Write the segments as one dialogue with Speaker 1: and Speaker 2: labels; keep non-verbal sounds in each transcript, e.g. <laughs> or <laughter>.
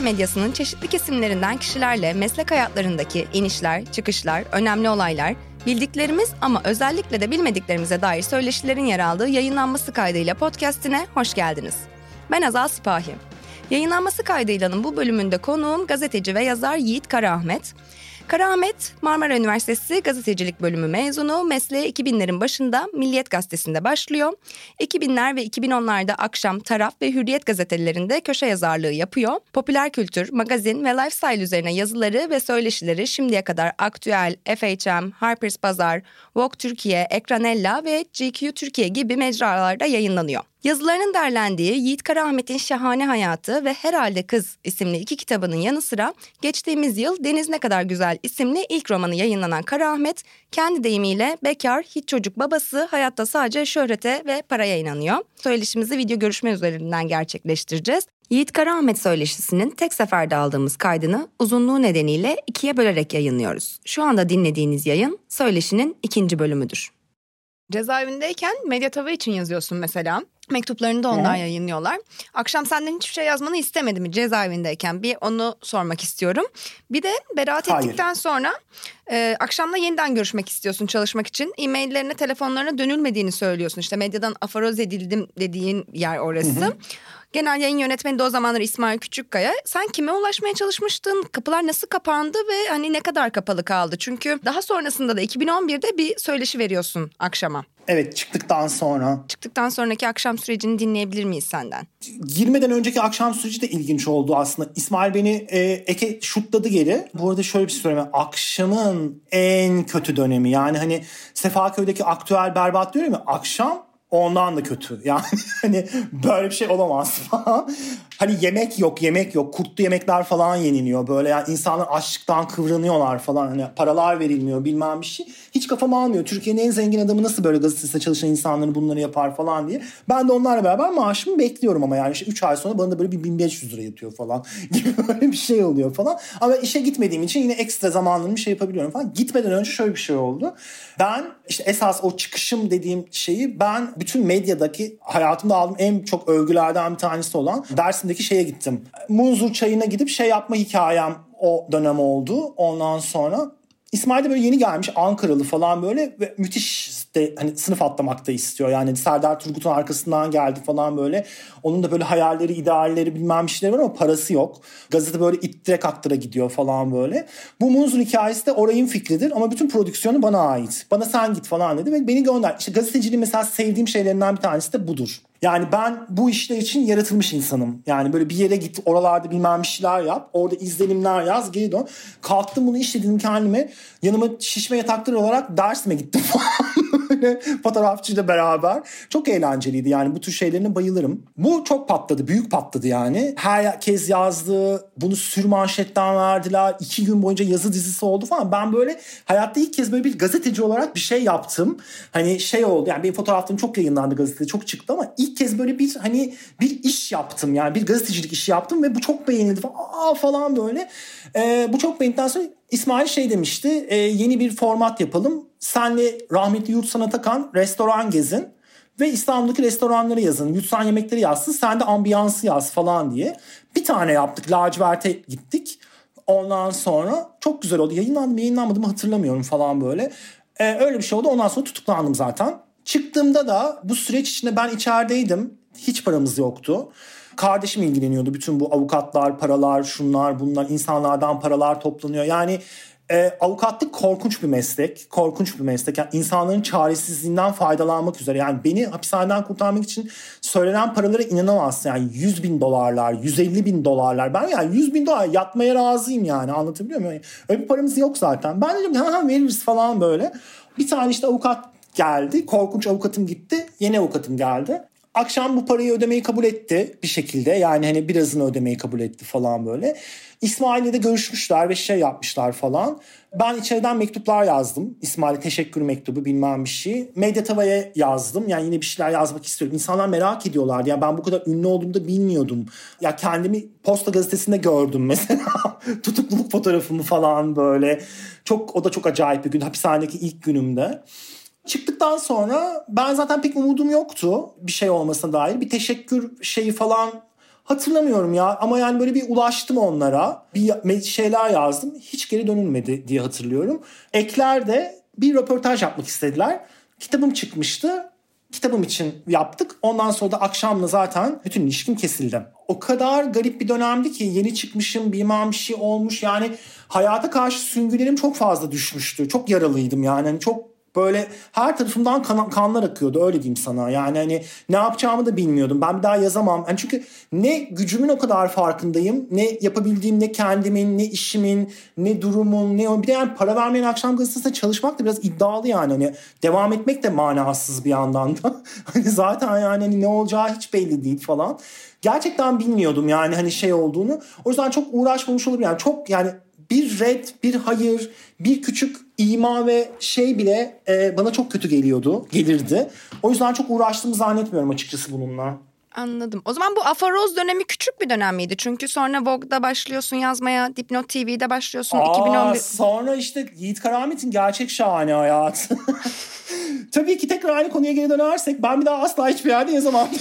Speaker 1: Türkiye medyasının çeşitli kesimlerinden kişilerle meslek hayatlarındaki inişler, çıkışlar, önemli olaylar, bildiklerimiz ama özellikle de bilmediklerimize dair söyleşilerin yer aldığı yayınlanması kaydıyla podcastine hoş geldiniz. Ben Azal Sipahi. Yayınlanması kaydıylanın bu bölümünde konuğum gazeteci ve yazar Yiğit Karaahmet. Karaahmet Marmara Üniversitesi Gazetecilik Bölümü mezunu. Mesleğe 2000'lerin başında Milliyet Gazetesi'nde başlıyor. 2000'ler ve 2010'larda akşam Taraf ve Hürriyet gazetelerinde köşe yazarlığı yapıyor. Popüler kültür, magazin ve lifestyle üzerine yazıları ve söyleşileri şimdiye kadar Aktüel, FHM, Harper's Bazaar, Vogue Türkiye, Ekranella ve GQ Türkiye gibi mecralarda yayınlanıyor. Yazılarının derlendiği Yiğit Karaahmet'in Şahane Hayatı ve Herhalde Kız isimli iki kitabının yanı sıra geçtiğimiz yıl Deniz Ne Kadar Güzel isimli ilk romanı yayınlanan Karaahmet kendi deyimiyle bekar, hiç çocuk babası, hayatta sadece şöhrete ve paraya inanıyor. Söyleşimizi video görüşme üzerinden gerçekleştireceğiz. Yiğit Karaahmet söyleşisinin tek seferde aldığımız kaydını uzunluğu nedeniyle ikiye bölerek yayınlıyoruz. Şu anda dinlediğiniz yayın söyleşinin ikinci bölümüdür. Cezaevindeyken Medyatava için yazıyorsun mesela. Mektuplarını da onlar He. yayınlıyorlar. Akşam senden hiçbir şey yazmanı istemedi mi cezaevindeyken? Bir onu sormak istiyorum. Bir de beraat Hayır. ettikten sonra e, akşamda yeniden görüşmek istiyorsun çalışmak için. E-maillerine, telefonlarına dönülmediğini söylüyorsun. İşte medyadan afaroz edildim dediğin yer orası. Hı hı. Genel yayın yönetmeni de o zamanlar İsmail Küçükkaya. Sen kime ulaşmaya çalışmıştın? Kapılar nasıl kapandı ve hani ne kadar kapalı kaldı? Çünkü daha sonrasında da 2011'de bir söyleşi veriyorsun akşama.
Speaker 2: Evet çıktıktan sonra.
Speaker 1: Çıktıktan sonraki akşam sürecini dinleyebilir miyiz senden?
Speaker 2: Girmeden önceki akşam süreci de ilginç oldu aslında. İsmail beni e, eke şutladı geri. Bu arada şöyle bir şey söyleyeyim. Akşamın en kötü dönemi. Yani hani Sefaköy'deki aktüel berbat diyorum ya. Akşam ondan da kötü. Yani <laughs> hani böyle bir şey olamaz falan. Hani yemek yok, yemek yok. Kurtlu yemekler falan yeniliyor. Böyle yani insanlar açlıktan kıvranıyorlar falan. Hani paralar verilmiyor bilmem bir şey. Hiç kafam almıyor. Türkiye'nin en zengin adamı nasıl böyle gazetesinde çalışan insanları bunları yapar falan diye. Ben de onlarla beraber maaşımı bekliyorum ama yani işte 3 ay sonra bana da böyle bir 1500 lira yatıyor falan <laughs> gibi böyle bir şey oluyor falan. Ama işe gitmediğim için yine ekstra zamanlarımı şey yapabiliyorum falan. Gitmeden önce şöyle bir şey oldu. Ben işte esas o çıkışım dediğim şeyi ben bütün medyadaki hayatımda aldığım en çok övgülerden bir tanesi olan Dersim'deki şeye gittim. Munzur çayına gidip şey yapma hikayem o dönem oldu. Ondan sonra İsmail de böyle yeni gelmiş Ankaralı falan böyle ve müthiş de hani sınıf atlamak da istiyor. Yani Serdar Turgut'un arkasından geldi falan böyle. Onun da böyle hayalleri, idealleri bilmem bir şeyler var ama parası yok. Gazete böyle ittire kaktıra gidiyor falan böyle. Bu Munzur hikayesi de orayın fikridir ama bütün prodüksiyonu bana ait. Bana sen git falan dedi ve beni gönder. İşte gazeteciliğin mesela sevdiğim şeylerinden bir tanesi de budur. Yani ben bu işler için yaratılmış insanım. Yani böyle bir yere git oralarda bilmem bir şeyler yap. Orada izlenimler yaz geri dön. Kalktım bunu işledim kendime. Yanıma şişme yatakları olarak dersime gittim <laughs> <laughs> fotoğrafçıyla beraber. Çok eğlenceliydi yani bu tür şeylerine bayılırım. Bu çok patladı büyük patladı yani. Herkes yazdı bunu sür manşetten verdiler. iki gün boyunca yazı dizisi oldu falan. Ben böyle hayatta ilk kez böyle bir gazeteci olarak bir şey yaptım. Hani şey oldu yani benim fotoğraflarım çok yayınlandı gazetede çok çıktı ama ilk kez böyle bir hani bir iş yaptım yani bir gazetecilik işi yaptım ve bu çok beğenildi falan, Aa, falan böyle. Ee, bu çok beğenildikten sonra İsmail şey demişti e, yeni bir format yapalım. Senle rahmetli Yurt Atakan restoran gezin ve İstanbul'daki restoranları yazın. Yutsan yemekleri yazsın sen de ambiyansı yaz falan diye. Bir tane yaptık lacivert'e gittik. Ondan sonra çok güzel oldu. Yayınlandı mı yayınlanmadı mı hatırlamıyorum falan böyle. Ee, öyle bir şey oldu. Ondan sonra tutuklandım zaten. Çıktığımda da bu süreç içinde ben içerideydim. Hiç paramız yoktu. Kardeşim ilgileniyordu. Bütün bu avukatlar, paralar, şunlar, bunlar, insanlardan paralar toplanıyor. Yani e, avukatlık korkunç bir meslek. Korkunç bir meslek. Yani insanların çaresizliğinden faydalanmak üzere. Yani beni hapishaneden kurtarmak için söylenen paralara inanamazsın. Yani 100 bin dolarlar, 150 bin dolarlar. Ben yani 100 bin dolar yatmaya razıyım yani anlatabiliyor muyum? Öyle bir paramız yok zaten. Ben dedim ha veririz falan böyle. Bir tane işte avukat geldi. Korkunç avukatım gitti. Yeni avukatım geldi. Akşam bu parayı ödemeyi kabul etti bir şekilde. Yani hani birazını ödemeyi kabul etti falan böyle. İsmail'le de görüşmüşler ve şey yapmışlar falan. Ben içeriden mektuplar yazdım. İsmail'e teşekkür mektubu bilmem bir şey. Medyatava'ya yazdım. Yani yine bir şeyler yazmak istiyorum. İnsanlar merak ediyorlar. Ya ben bu kadar ünlü olduğumu da bilmiyordum. Ya kendimi Posta Gazetesi'nde gördüm mesela. <laughs> Tutukluluk fotoğrafımı falan böyle. Çok o da çok acayip bir gün. Hapishanedeki ilk günümde. Çıktıktan sonra ben zaten pek umudum yoktu bir şey olmasına dair. Bir teşekkür şeyi falan Hatırlamıyorum ya ama yani böyle bir ulaştım onlara. Bir şeyler yazdım. Hiç geri dönülmedi diye hatırlıyorum. Ekler'de bir röportaj yapmak istediler. Kitabım çıkmıştı. Kitabım için yaptık. Ondan sonra da akşamla zaten bütün ilişkim kesildi. O kadar garip bir dönemdi ki yeni çıkmışım bilmem bir şey olmuş. Yani hayata karşı süngülerim çok fazla düşmüştü. Çok yaralıydım yani. yani çok böyle her tarafımdan kan, kanlar akıyordu öyle diyeyim sana. Yani hani ne yapacağımı da bilmiyordum. Ben bir daha yazamam. Yani çünkü ne gücümün o kadar farkındayım. Ne yapabildiğim ne kendimin ne işimin ne durumun ne bir de yani para vermeyen akşam gazetesinde çalışmak da biraz iddialı yani. Hani devam etmek de manasız bir yandan da. <laughs> hani zaten yani hani ne olacağı hiç belli değil falan. Gerçekten bilmiyordum yani hani şey olduğunu. O yüzden çok uğraşmamış olabilir. Yani çok yani bir red, bir hayır, bir küçük ima ve şey bile e, bana çok kötü geliyordu, gelirdi. O yüzden çok uğraştığımı zannetmiyorum açıkçası bununla.
Speaker 1: Anladım. O zaman bu Afaroz dönemi küçük bir dönem miydi? Çünkü sonra Vogue'da başlıyorsun yazmaya, Dipnot TV'de başlıyorsun.
Speaker 2: Aa, 2011... Sonra işte Yiğit Karamit'in gerçek şahane hayatı. <laughs> Tabii ki tekrar aynı konuya geri dönersek ben bir daha asla hiçbir yerde yazamam <laughs>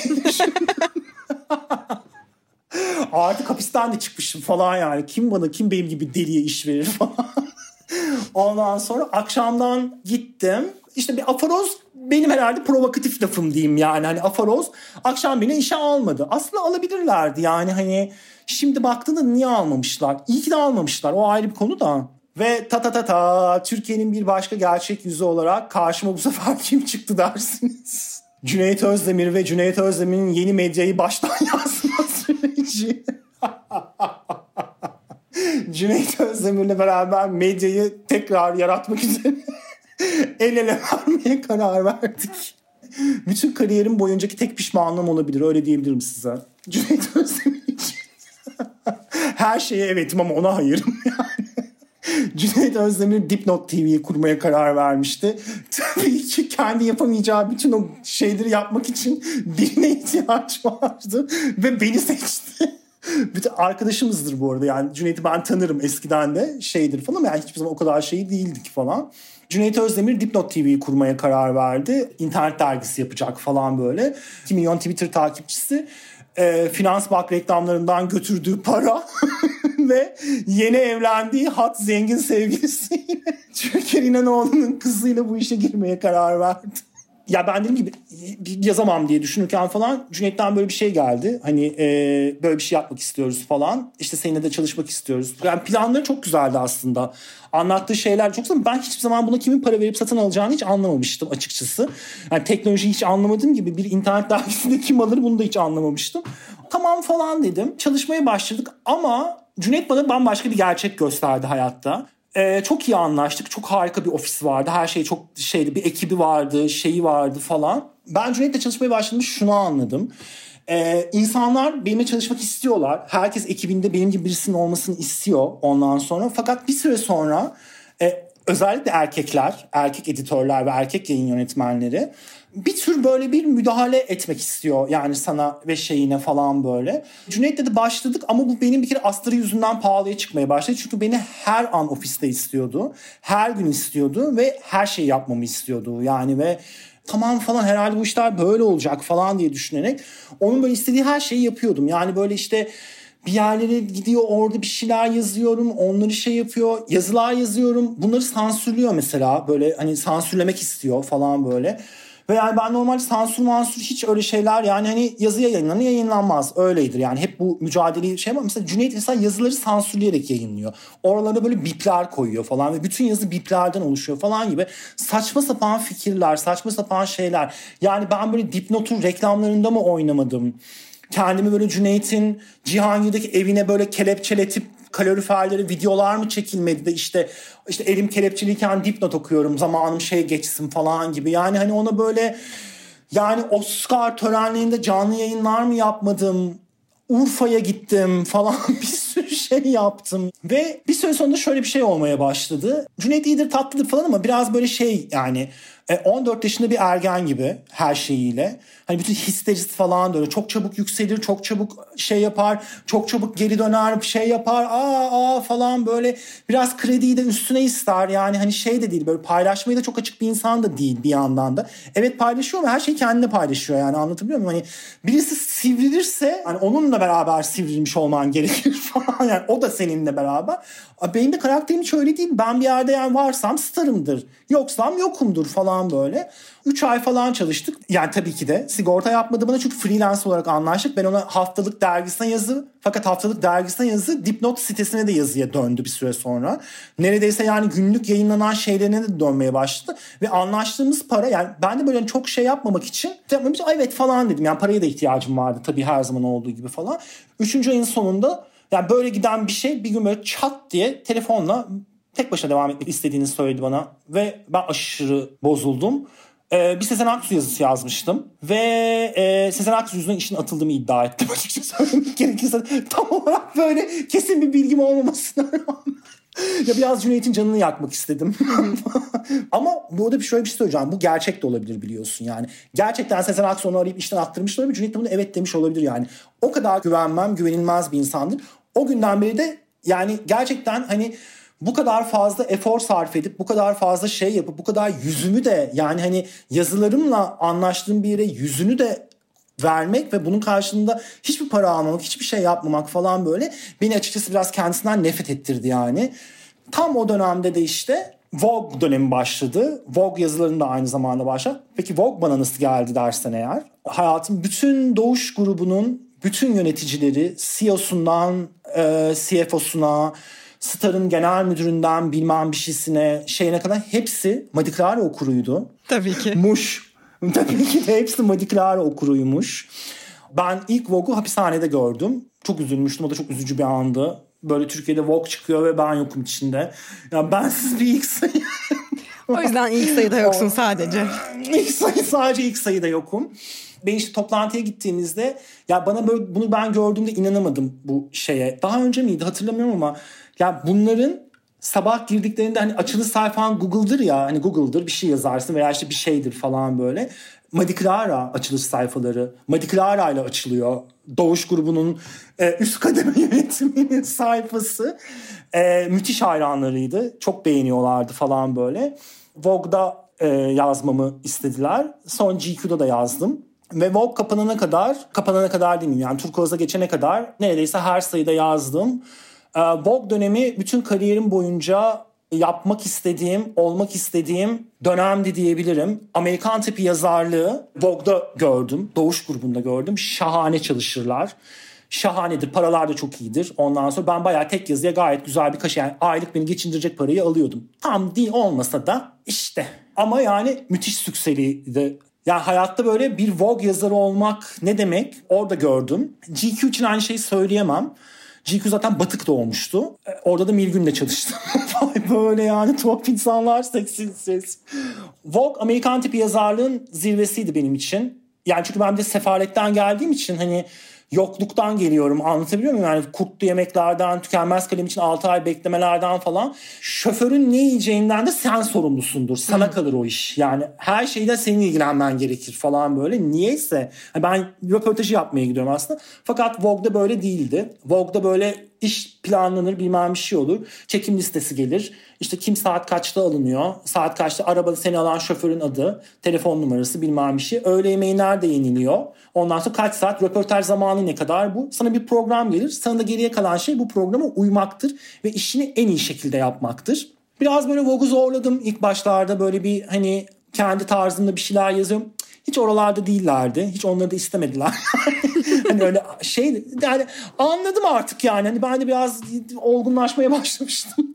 Speaker 2: <laughs> Artık hapisten de çıkmışım falan yani. Kim bana kim benim gibi deliye iş verir falan. <laughs> Ondan sonra akşamdan gittim. İşte bir afaroz benim herhalde provokatif lafım diyeyim yani. Hani afaroz akşam beni işe almadı. Aslında alabilirlerdi yani hani şimdi baktığında niye almamışlar? İyi ki de almamışlar o ayrı bir konu da. Ve ta ta ta ta Türkiye'nin bir başka gerçek yüzü olarak karşıma bu sefer <laughs> kim çıktı dersiniz? Cüneyt Özdemir ve Cüneyt Özdemir'in yeni medyayı baştan <laughs> yazma süreci. <laughs> Cüneyt Özdemir'le beraber medyayı tekrar yaratmak üzere <laughs> el ele vermeye karar verdik. Bütün kariyerim boyuncaki tek pişmanlığım olabilir öyle diyebilirim size. Cüneyt Özdemir için. Her şeye evetim ama ona hayırım yani. Cüneyt Özdemir Dipnot TV'yi kurmaya karar vermişti. Tabii ki kendi yapamayacağı bütün o şeyleri yapmak için birine ihtiyaç vardı ve beni seçti. <laughs> Bütün arkadaşımızdır bu arada yani Cüneyt'i ben tanırım eskiden de şeydir falan yani hiçbir zaman o kadar şey değildik falan. Cüneyt Özdemir Dipnot TV'yi kurmaya karar verdi. İnternet dergisi yapacak falan böyle. 2 milyon Twitter takipçisi. E, Finans Bank reklamlarından götürdüğü para <laughs> ve yeni evlendiği hat zengin sevgilisiyle <laughs> Türker İnanoğlu'nun kızıyla bu işe girmeye karar verdi ya ben dediğim gibi yazamam diye düşünürken falan Cüneyt'ten böyle bir şey geldi. Hani e, böyle bir şey yapmak istiyoruz falan. İşte seninle de çalışmak istiyoruz. Yani planları çok güzeldi aslında. Anlattığı şeyler çok güzel. Ben hiçbir zaman buna kimin para verip satın alacağını hiç anlamamıştım açıkçası. Yani teknolojiyi hiç anlamadığım gibi bir internet <laughs> dergisinde kim alır bunu da hiç anlamamıştım. Tamam falan dedim. Çalışmaya başladık ama Cüneyt bana bambaşka bir gerçek gösterdi hayatta. Ee, çok iyi anlaştık. Çok harika bir ofis vardı. Her şey çok şeydi. Bir ekibi vardı, şeyi vardı falan. Ben Cüneyt'le çalışmaya başladığımda şunu anladım. Ee, insanlar benimle çalışmak istiyorlar. Herkes ekibinde benim gibi birisinin olmasını istiyor ondan sonra. Fakat bir süre sonra e, özellikle erkekler, erkek editörler ve erkek yayın yönetmenleri bir tür böyle bir müdahale etmek istiyor yani sana ve şeyine falan böyle. Cüneyt'le de başladık ama bu benim bir kere astarı yüzünden pahalıya çıkmaya başladı. Çünkü beni her an ofiste istiyordu. Her gün istiyordu ve her şeyi yapmamı istiyordu. Yani ve tamam falan herhalde bu işler böyle olacak falan diye düşünerek onun böyle istediği her şeyi yapıyordum. Yani böyle işte bir yerlere gidiyor orada bir şeyler yazıyorum onları şey yapıyor yazılar yazıyorum bunları sansürlüyor mesela böyle hani sansürlemek istiyor falan böyle ve yani ben normal sansür mansür hiç öyle şeyler yani hani yazıya yayınlanır yayınlanmaz. Öyledir yani hep bu mücadeleyi şey ama mesela Cüneyt mesela yazıları sansürleyerek yayınlıyor. Oralara böyle bipler koyuyor falan ve bütün yazı biplerden oluşuyor falan gibi saçma sapan fikirler, saçma sapan şeyler. Yani ben böyle dipnotun reklamlarında mı oynamadım? Kendimi böyle Cüneyt'in Cihangir'deki evine böyle kelepçeletip kaloriferleri videolar mı çekilmedi de işte işte elim kelepçeliyken dipnot okuyorum zamanım şey geçsin falan gibi. Yani hani ona böyle yani Oscar törenlerinde canlı yayınlar mı yapmadım? Urfa'ya gittim falan <laughs> bir sürü şey yaptım. Ve bir süre sonunda şöyle bir şey olmaya başladı. Cüneyt iyidir tatlıdır falan ama biraz böyle şey yani E, 14 yaşında bir ergen gibi her şeyiyle. Hani bütün histerisi falan da öyle. Çok çabuk yükselir, çok çabuk şey yapar, çok çabuk geri döner, şey yapar. Aa aa falan böyle biraz krediyi de üstüne ister. Yani hani şey de değil böyle paylaşmayı da çok açık bir insan da değil bir yandan da. Evet paylaşıyor ama her şeyi kendine paylaşıyor yani anlatabiliyor muyum? Hani birisi sivrilirse hani onunla beraber sivrilmiş olman <laughs> gerekir falan. Yani o da seninle beraber. Benim de karakterim hiç öyle değil. Ben bir yerde yani varsam starımdır. Yoksam yokumdur falan böyle. 3 ay falan çalıştık. Yani tabii ki de sigorta yapmadı bana çünkü freelance olarak anlaştık. Ben ona haftalık dergisine yazı fakat haftalık dergisine yazı dipnot sitesine de yazıya döndü bir süre sonra. Neredeyse yani günlük yayınlanan şeylerine de dönmeye başladı. Ve anlaştığımız para yani ben de böyle çok şey yapmamak için evet falan dedim. Yani paraya da ihtiyacım vardı tabii her zaman olduğu gibi falan. Üçüncü ayın sonunda yani böyle giden bir şey bir gün böyle çat diye telefonla tek başına devam etmek istediğini söyledi bana. Ve ben aşırı bozuldum. Ee, bir Sezen Aksu yazısı yazmıştım. Ve e, Sezen Aksu yüzünden işin atıldığımı iddia ettim <laughs> açıkça söylemek gerekirse. Tam olarak böyle kesin bir bilgim olmamasına rağmen. ya biraz Cüneyt'in canını yakmak istedim. <laughs> Ama burada bir şöyle bir şey söyleyeceğim. Bu gerçek de olabilir biliyorsun yani. Gerçekten Sezen Aksu onu arayıp işten attırmış olabilir. Cüneyt de bunu evet demiş olabilir yani. O kadar güvenmem, güvenilmez bir insandır. O günden beri de yani gerçekten hani bu kadar fazla efor sarf edip bu kadar fazla şey yapıp bu kadar yüzümü de yani hani yazılarımla anlaştığım bir yere yüzünü de vermek ve bunun karşılığında hiçbir para almamak, hiçbir şey yapmamak falan böyle beni açıkçası biraz kendisinden nefret ettirdi yani. Tam o dönemde de işte Vogue dönemi başladı. Vogue yazılarını da aynı zamanda başladı. Peki Vogue bana nasıl geldi dersen eğer? Hayatım bütün Doğuş grubunun bütün yöneticileri CEO'sundan e, CFO'suna, Star'ın genel müdüründen bilmem bir şeysine şeyine kadar hepsi Madikrari okuruydu.
Speaker 1: Tabii ki.
Speaker 2: Muş. <laughs> Tabii ki de hepsi Madikrari okuruymuş. Ben ilk Vogue'u hapishanede gördüm. Çok üzülmüştüm. O da çok üzücü bir andı. Böyle Türkiye'de Vogue çıkıyor ve ben yokum içinde. Ya bensiz bir ilk sayı.
Speaker 1: o yüzden ilk sayıda yoksun sadece. <laughs>
Speaker 2: İlk sayı sadece ilk sayıda yokum. Ben işte toplantıya gittiğimizde ya bana böyle bunu ben gördüğümde inanamadım bu şeye. Daha önce miydi hatırlamıyorum ama ya bunların sabah girdiklerinde hani açılı sayfan Google'dır ya hani Google'dır bir şey yazarsın veya işte bir şeydir falan böyle. Madiklara açılış sayfaları. Madiklara ile açılıyor. Doğuş grubunun e, üst kademe <laughs> yönetiminin sayfası. E, müthiş hayranlarıydı. Çok beğeniyorlardı falan böyle. Vogue'da e, yazmamı istediler. Son GQ'da da yazdım. Ve Vogue kapanana kadar, kapanana kadar mi? Yani Turkuaz'a geçene kadar neredeyse her sayıda yazdım. Ee, Vogue dönemi bütün kariyerim boyunca yapmak istediğim, olmak istediğim dönemdi diyebilirim. Amerikan tipi yazarlığı Vogue'da gördüm. Doğuş grubunda gördüm. Şahane çalışırlar. Şahanedir. Paralar da çok iyidir. Ondan sonra ben bayağı tek yazıya gayet güzel bir kaş yani aylık beni geçindirecek parayı alıyordum. Tam değil olmasa da işte. Ama yani müthiş sükseliydi. Yani hayatta böyle bir Vogue yazarı olmak ne demek orada gördüm. GQ için aynı şeyi söyleyemem. GQ zaten batık doğmuştu. E, orada da Milgün'le çalıştım. <laughs> böyle yani tuhaf insanlar seksi ses. Vogue Amerikan tipi yazarlığın zirvesiydi benim için. Yani çünkü ben de sefaletten geldiğim için hani yokluktan geliyorum anlatabiliyor muyum? Yani kurtlu yemeklerden, tükenmez kalem için 6 ay beklemelerden falan. Şoförün ne yiyeceğinden de sen sorumlusundur. Sana hmm. kalır o iş. Yani her şeyde senin ilgilenmen gerekir falan böyle. Niyeyse ben röportajı yapmaya gidiyorum aslında. Fakat Vogue'da böyle değildi. Vogue'da böyle iş planlanır bilmem bir şey olur. Çekim listesi gelir. İşte kim saat kaçta alınıyor. Saat kaçta arabada seni alan şoförün adı, telefon numarası bilmem bir şey. Öğle yemeği nerede yeniliyor. Ondan sonra kaç saat röportaj zamanı ne kadar bu. Sana bir program gelir. Sana da geriye kalan şey bu programa uymaktır. Ve işini en iyi şekilde yapmaktır. Biraz böyle Vogue'u zorladım ilk başlarda böyle bir hani kendi tarzımda bir şeyler yazıyorum. Hiç oralarda değillerdi. Hiç onları da istemediler. <laughs> hani öyle şey yani anladım artık yani. Hani ben de biraz olgunlaşmaya <laughs> başlamıştım.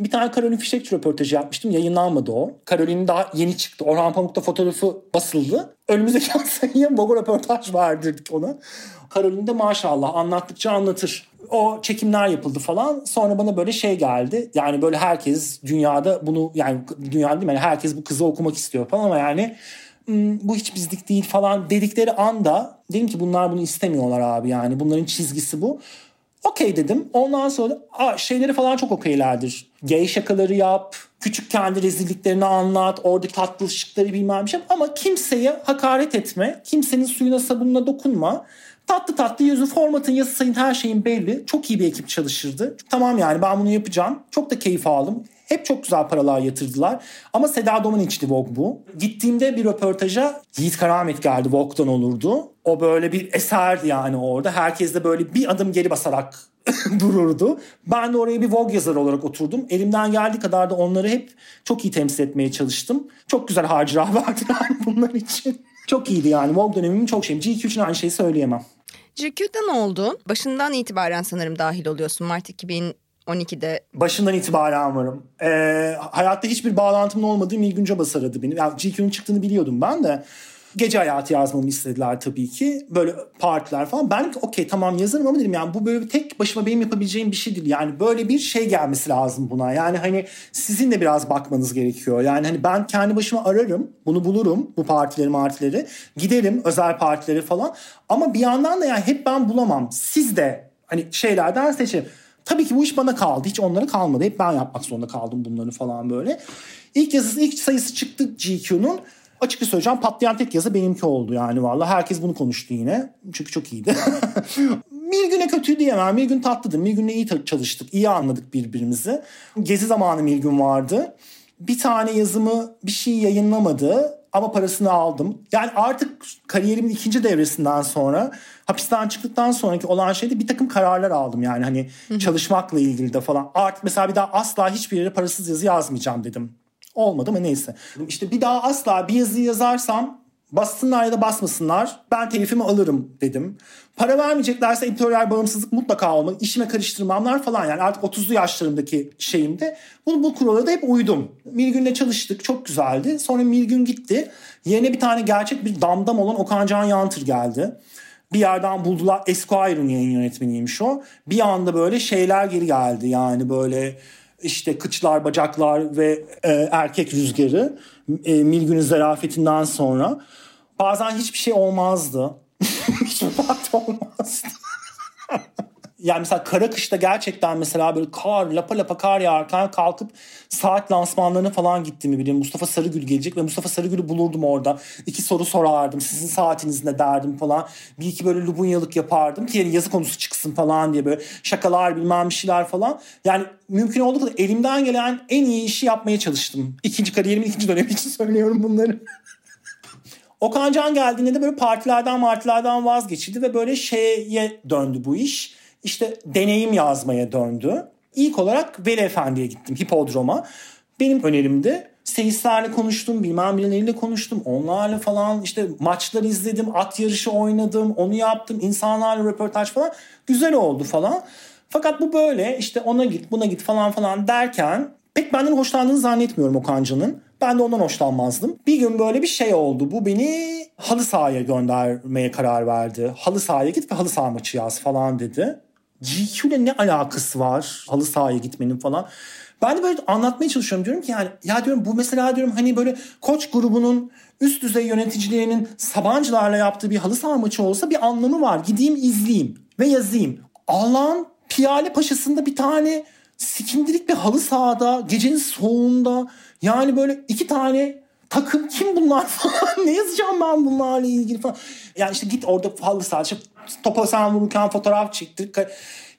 Speaker 2: Bir tane Karolin Fişekçi röportajı yapmıştım. Yayınlanmadı o. Karolin'in daha yeni çıktı. Orhan Pamuk'ta fotoğrafı basıldı. Önümüzdeki <laughs> sayıya Bogo röportaj verdirdik ona. Karolin de maşallah anlattıkça anlatır. O çekimler yapıldı falan. Sonra bana böyle şey geldi. Yani böyle herkes dünyada bunu yani dünyada değil mi? Yani herkes bu kızı okumak istiyor falan ama yani bu hiç bizlik değil falan dedikleri anda dedim ki bunlar bunu istemiyorlar abi yani bunların çizgisi bu. Okey dedim. Ondan sonra aa, şeyleri falan çok okeylerdir. Gay şakaları yap, küçük kendi rezilliklerini anlat, oradaki tatlışlıkları bilmem bir şey. Ama kimseye hakaret etme, kimsenin suyuna sabununa dokunma. Tatlı tatlı yüzü, formatın, yazı sayın her şeyin belli. Çok iyi bir ekip çalışırdı. Tamam yani ben bunu yapacağım. Çok da keyif aldım. Hep çok güzel paralar yatırdılar. Ama Seda Doman içti Vogue bu. Gittiğimde bir röportaja Yiğit Karamet geldi Vogue'dan olurdu. O böyle bir eserdi yani orada. Herkes de böyle bir adım geri basarak <laughs> dururdu. Ben de oraya bir Vogue yazarı olarak oturdum. Elimden geldiği kadar da onları hep çok iyi temsil etmeye çalıştım. Çok güzel harcırah <laughs> verdiler bunlar için. Çok iyiydi yani. Vogue dönemimin çok şeyim. GQ için aynı şeyi söyleyemem.
Speaker 1: GQ'da ne oldu? Başından itibaren sanırım dahil oluyorsun Mart 2012'de.
Speaker 2: Başından itibaren varım. Ee, hayatta hiçbir bağlantımın olmadığı Milgün Cabas aradı beni. Yani GQ'nun çıktığını biliyordum ben de gece hayatı yazmamı istediler tabii ki. Böyle partiler falan. Ben okey tamam yazarım ama dedim yani bu böyle tek başıma benim yapabileceğim bir şey değil. Yani böyle bir şey gelmesi lazım buna. Yani hani sizin de biraz bakmanız gerekiyor. Yani hani ben kendi başıma ararım. Bunu bulurum. Bu partileri partileri. Giderim özel partileri falan. Ama bir yandan da yani hep ben bulamam. Siz de hani şeylerden seçin. Tabii ki bu iş bana kaldı. Hiç onlara kalmadı. Hep ben yapmak zorunda kaldım bunları falan böyle. İlk yazısı, ilk sayısı çıktı GQ'nun açıkça söyleyeceğim patlayan tek yazı benimki oldu yani valla. Herkes bunu konuştu yine. Çünkü çok iyiydi. <laughs> Milgün'e kötü diyemem. Milgün tatlıdır. Milgün'le iyi çalıştık. iyi anladık birbirimizi. Gezi zamanı Milgün vardı. Bir tane yazımı bir şey yayınlamadı ama parasını aldım. Yani artık kariyerimin ikinci devresinden sonra hapisten çıktıktan sonraki olan şeyde bir takım kararlar aldım yani hani çalışmakla ilgili de falan. Artık mesela bir daha asla hiçbir yere parasız yazı yazmayacağım dedim. Olmadı mı neyse. İşte bir daha asla bir yazı yazarsam bassınlar ya da basmasınlar ben telifimi alırım dedim. Para vermeyeceklerse editoryal bağımsızlık mutlaka olmak, işime karıştırmamlar falan yani artık 30'lu yaşlarımdaki şeyimde. Bunu bu kurala da hep uydum. Milgün'le çalıştık çok güzeldi. Sonra Milgün gitti. Yerine bir tane gerçek bir damdam olan Okan Can Yantır geldi. Bir yerden buldular Esquire'ın yayın yönetmeniymiş o. Bir anda böyle şeyler geri geldi yani böyle işte kıçlar, bacaklar ve e, erkek rüzgarı e, Milgün'ün zarafetinden sonra bazen hiçbir şey olmazdı. <laughs> hiçbir parti olmazdı. <laughs> yani mesela kara kışta gerçekten mesela böyle kar lapa lapa kar yağarken kalkıp saat lansmanlarına falan gittiğimi biliyorum. Mustafa Sarıgül gelecek ve Mustafa Sarıgül'ü bulurdum orada. İki soru sorardım. Sizin saatiniz ne derdim falan. Bir iki böyle lubunyalık yapardım ki yani yazı konusu çıksın falan diye böyle şakalar bilmem bir şeyler falan. Yani mümkün olduğu kadar elimden gelen en iyi işi yapmaya çalıştım. İkinci kariyerimin ikinci dönemi için söylüyorum bunları. <laughs> Okan Can geldiğinde de böyle partilerden martilerden vazgeçildi ve böyle şeye döndü bu iş işte deneyim yazmaya döndü. İlk olarak Veli Efendi'ye gittim hipodroma. Benim önerimdi. Seyislerle konuştum, bilmem birileriyle konuştum. Onlarla falan işte maçları izledim, at yarışı oynadım, onu yaptım. insanlarla röportaj falan. Güzel oldu falan. Fakat bu böyle işte ona git buna git falan falan derken pek benden hoşlandığını zannetmiyorum Okancan'ın. Ben de ondan hoşlanmazdım. Bir gün böyle bir şey oldu. Bu beni halı sahaya göndermeye karar verdi. Halı sahaya git ve halı saha maçı yaz falan dedi. GQ ile ne alakası var halı sahaya gitmenin falan. Ben de böyle anlatmaya çalışıyorum diyorum ki yani ya diyorum bu mesela diyorum hani böyle koç grubunun üst düzey yöneticilerinin Sabancılarla yaptığı bir halı saha maçı olsa bir anlamı var. Gideyim izleyeyim ve yazayım. Allah'ın Piyale Paşası'nda bir tane sikindirik bir halı sahada gecenin soğuğunda yani böyle iki tane takım kim bunlar <laughs> falan ne yazacağım ben bunlarla ilgili falan. Yani işte git orada halı saha işte topa sen vururken fotoğraf çektir.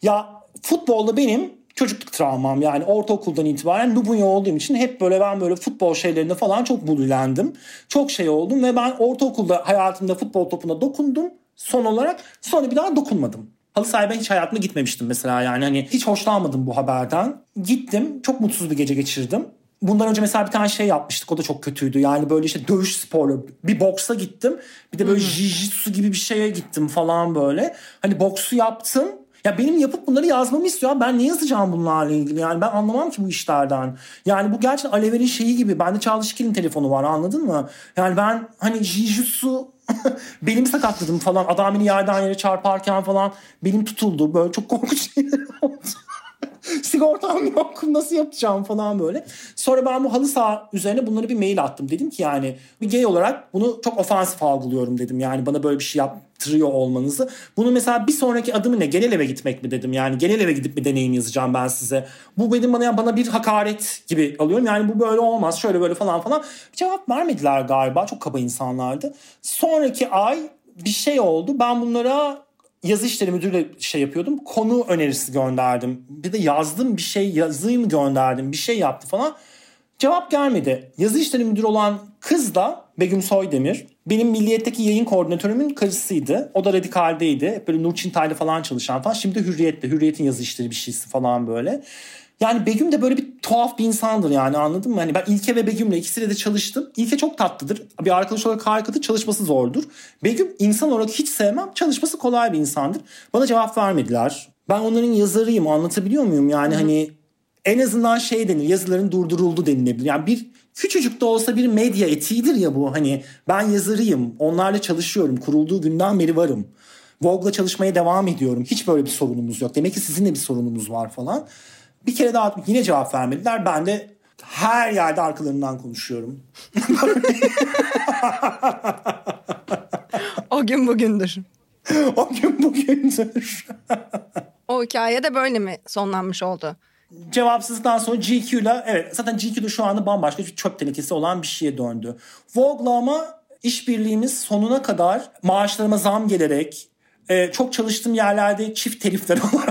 Speaker 2: Ya futbolda benim çocukluk travmam yani ortaokuldan itibaren Lubunya olduğum için hep böyle ben böyle futbol şeylerinde falan çok bulülendim. Çok şey oldum ve ben ortaokulda hayatımda futbol topuna dokundum son olarak sonra bir daha dokunmadım. Halı sahaya hiç hayatımda gitmemiştim mesela yani hani hiç hoşlanmadım bu haberden. Gittim çok mutsuz bir gece geçirdim. Bundan önce mesela bir tane şey yapmıştık o da çok kötüydü. Yani böyle işte dövüş sporlu bir boksa gittim. Bir de böyle jiu gibi bir şeye gittim falan böyle. Hani boksu yaptım. Ya benim yapıp bunları yazmamı istiyor. Ben ne yazacağım bunlarla ilgili? Yani ben anlamam ki bu işlerden. Yani bu gerçekten Alev'in şeyi gibi. Bende Çağla Şikil'in telefonu var anladın mı? Yani ben hani jiu <laughs> benim sakatladım falan. Adam beni yerden yere çarparken falan benim tutuldu. Böyle çok korkunç <laughs> şeyler oldu. <laughs> sigortam yok nasıl yapacağım falan böyle. Sonra ben bu halı saha üzerine bunları bir mail attım. Dedim ki yani bir gay olarak bunu çok ofansif algılıyorum dedim. Yani bana böyle bir şey yap yaptırıyor olmanızı. Bunu mesela bir sonraki adımı ne? Genel eve gitmek mi dedim. Yani genel eve gidip bir deneyim yazacağım ben size. Bu benim bana, bana bir hakaret gibi alıyorum. Yani bu böyle olmaz şöyle böyle falan falan. Cevap vermediler galiba. Çok kaba insanlardı. Sonraki ay bir şey oldu. Ben bunlara yazı işleri müdürüyle şey yapıyordum. Konu önerisi gönderdim. Bir de yazdım bir şey yazıyı mı gönderdim bir şey yaptı falan. Cevap gelmedi. Yazı işleri müdürü olan kız da Begüm Soydemir. Benim Milliyet'teki yayın koordinatörümün karısıydı. O da radikaldeydi. Böyle Nur Çintay'la falan çalışan falan. Şimdi Hürriyet'te. Hürriyet'in yazı işleri bir şeysi falan böyle. Yani Begüm de böyle bir tuhaf bir insandır yani anladın mı? Hani ben İlke ve Begüm'le ikisiyle de çalıştım. İlke çok tatlıdır. Bir arkadaş olarak harikadır. Çalışması zordur. Begüm insan olarak hiç sevmem. Çalışması kolay bir insandır. Bana cevap vermediler. Ben onların yazarıyım anlatabiliyor muyum? Yani hani en azından şey denir yazıların durduruldu denilebilir. Yani bir küçücük de olsa bir medya etiğidir ya bu. Hani ben yazarıyım onlarla çalışıyorum kurulduğu günden beri varım. Vogue'la çalışmaya devam ediyorum. Hiç böyle bir sorunumuz yok. Demek ki sizin de bir sorunumuz var falan. Bir kere daha yine cevap vermediler. Ben de her yerde arkalarından konuşuyorum. <laughs>
Speaker 1: o gün bugündür.
Speaker 2: o gün bugündür.
Speaker 1: o hikaye de böyle mi sonlanmış oldu?
Speaker 2: Cevapsızlıktan sonra GQ'la evet zaten GQ'da şu anda bambaşka bir çöp tenekesi olan bir şeye döndü. Vogue'la ama işbirliğimiz sonuna kadar maaşlarıma zam gelerek e, çok çalıştığım yerlerde çift telifler <laughs> olarak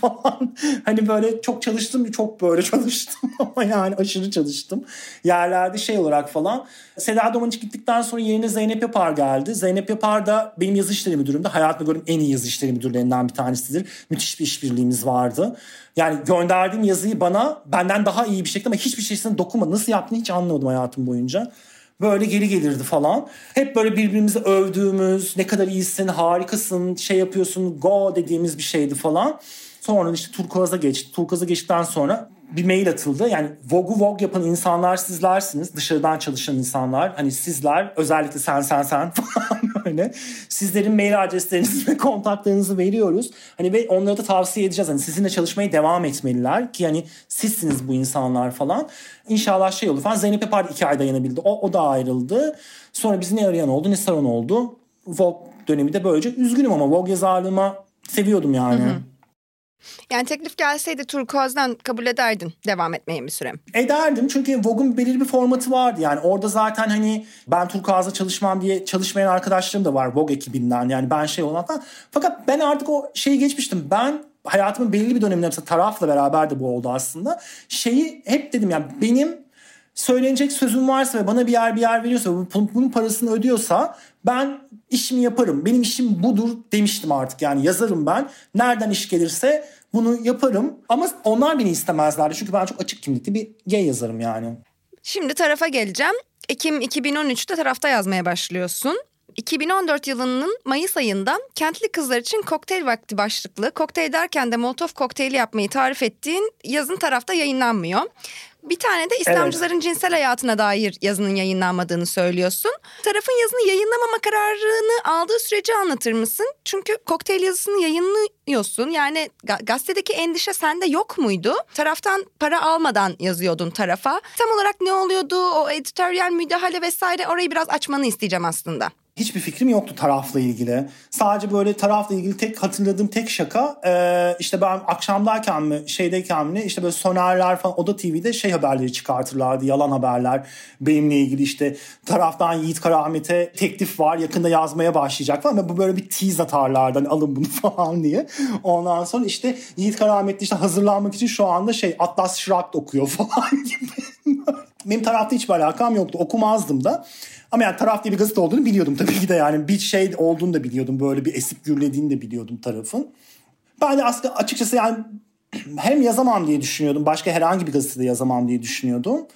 Speaker 2: falan hani böyle çok çalıştım çok böyle <laughs> çalıştım ama yani aşırı çalıştım yerlerde şey olarak falan. Seda Domaniç gittikten sonra yerine Zeynep Yapar geldi. Zeynep Yapar da benim yazı işleri müdürümde. Hayatımda gördüğüm en iyi yazı işleri müdürlerinden bir tanesidir. Müthiş bir işbirliğimiz vardı. Yani gönderdiğim yazıyı bana benden daha iyi bir şekilde ama hiçbir şeysine dokunmadı. Nasıl yaptığını hiç anlamadım hayatım boyunca böyle geri gelirdi falan. Hep böyle birbirimizi övdüğümüz ne kadar iyisin, harikasın, şey yapıyorsun, go dediğimiz bir şeydi falan. Sonra işte Turkuaz'a geçti. Turkuaz'a geçtikten sonra bir mail atıldı. Yani Vogue'u Vogue yapan insanlar sizlersiniz. Dışarıdan çalışan insanlar. Hani sizler özellikle sen sen sen <laughs> falan böyle. Sizlerin mail adreslerinizi ve kontaklarınızı veriyoruz. Hani ve onlara da tavsiye edeceğiz. Hani sizinle çalışmaya devam etmeliler ki yani sizsiniz bu insanlar falan. İnşallah şey olur falan. Zeynep Epar iki ay dayanabildi. O, o da ayrıldı. Sonra bizi ne arayan oldu ne saran oldu. Vogue dönemi de böylece üzgünüm ama Vogue yazarlığıma seviyordum yani. Hı hı.
Speaker 1: Yani teklif gelseydi Turkuaz'dan kabul ederdin devam etmeye bir süre.
Speaker 2: Ederdim çünkü Vogue'un belirli bir formatı vardı. Yani orada zaten hani ben Turkuaz'da çalışmam diye çalışmayan arkadaşlarım da var Vogue ekibinden. Yani ben şey olan Fakat ben artık o şeyi geçmiştim. Ben hayatımın belirli bir döneminde mesela tarafla beraber de bu oldu aslında. Şeyi hep dedim yani benim söylenecek sözüm varsa ve bana bir yer bir yer veriyorsa bunun parasını ödüyorsa ben işimi yaparım. Benim işim budur demiştim artık yani yazarım ben. Nereden iş gelirse bunu yaparım. Ama onlar beni istemezlerdi. Çünkü ben çok açık kimlikli bir gay yazarım yani.
Speaker 1: Şimdi tarafa geleceğim. Ekim 2013'te tarafta yazmaya başlıyorsun. 2014 yılının Mayıs ayında Kentli Kızlar için Kokteyl Vakti başlıklı kokteyl derken de Molotov kokteyli yapmayı tarif ettiğin yazın tarafta yayınlanmıyor. Bir tane de İslamcıların evet. cinsel hayatına dair yazının yayınlanmadığını söylüyorsun. Tarafın yazını yayınlamama kararını aldığı süreci anlatır mısın? Çünkü kokteyl yazısını yayınlıyorsun. Yani gazetedeki endişe sende yok muydu? Taraftan para almadan yazıyordun tarafa. Tam olarak ne oluyordu? O editoryal müdahale vesaire orayı biraz açmanı isteyeceğim aslında
Speaker 2: hiçbir fikrim yoktu tarafla ilgili. Sadece böyle tarafla ilgili tek hatırladığım tek şaka e, işte ben akşamdayken mi şeydeyken mi işte böyle sonerler falan Oda TV'de şey haberleri çıkartırlardı yalan haberler benimle ilgili işte taraftan Yiğit Karaahmet'e teklif var yakında yazmaya başlayacak falan ve bu böyle bir tease atarlardı hani alın bunu <laughs> falan diye. Ondan sonra işte Yiğit Karaahmet'te işte hazırlanmak için şu anda şey Atlas Shrugged okuyor <laughs> falan gibi. Benim tarafta hiçbir alakam yoktu okumazdım da. Ama yani taraf diye bir gazete olduğunu biliyordum tabii ki de yani bir şey olduğunu da biliyordum. Böyle bir esip gürlediğini de biliyordum tarafın. Ben de aslında açıkçası yani <clears throat> hem yazamam diye düşünüyordum. Başka herhangi bir gazetede yazamam diye düşünüyordum.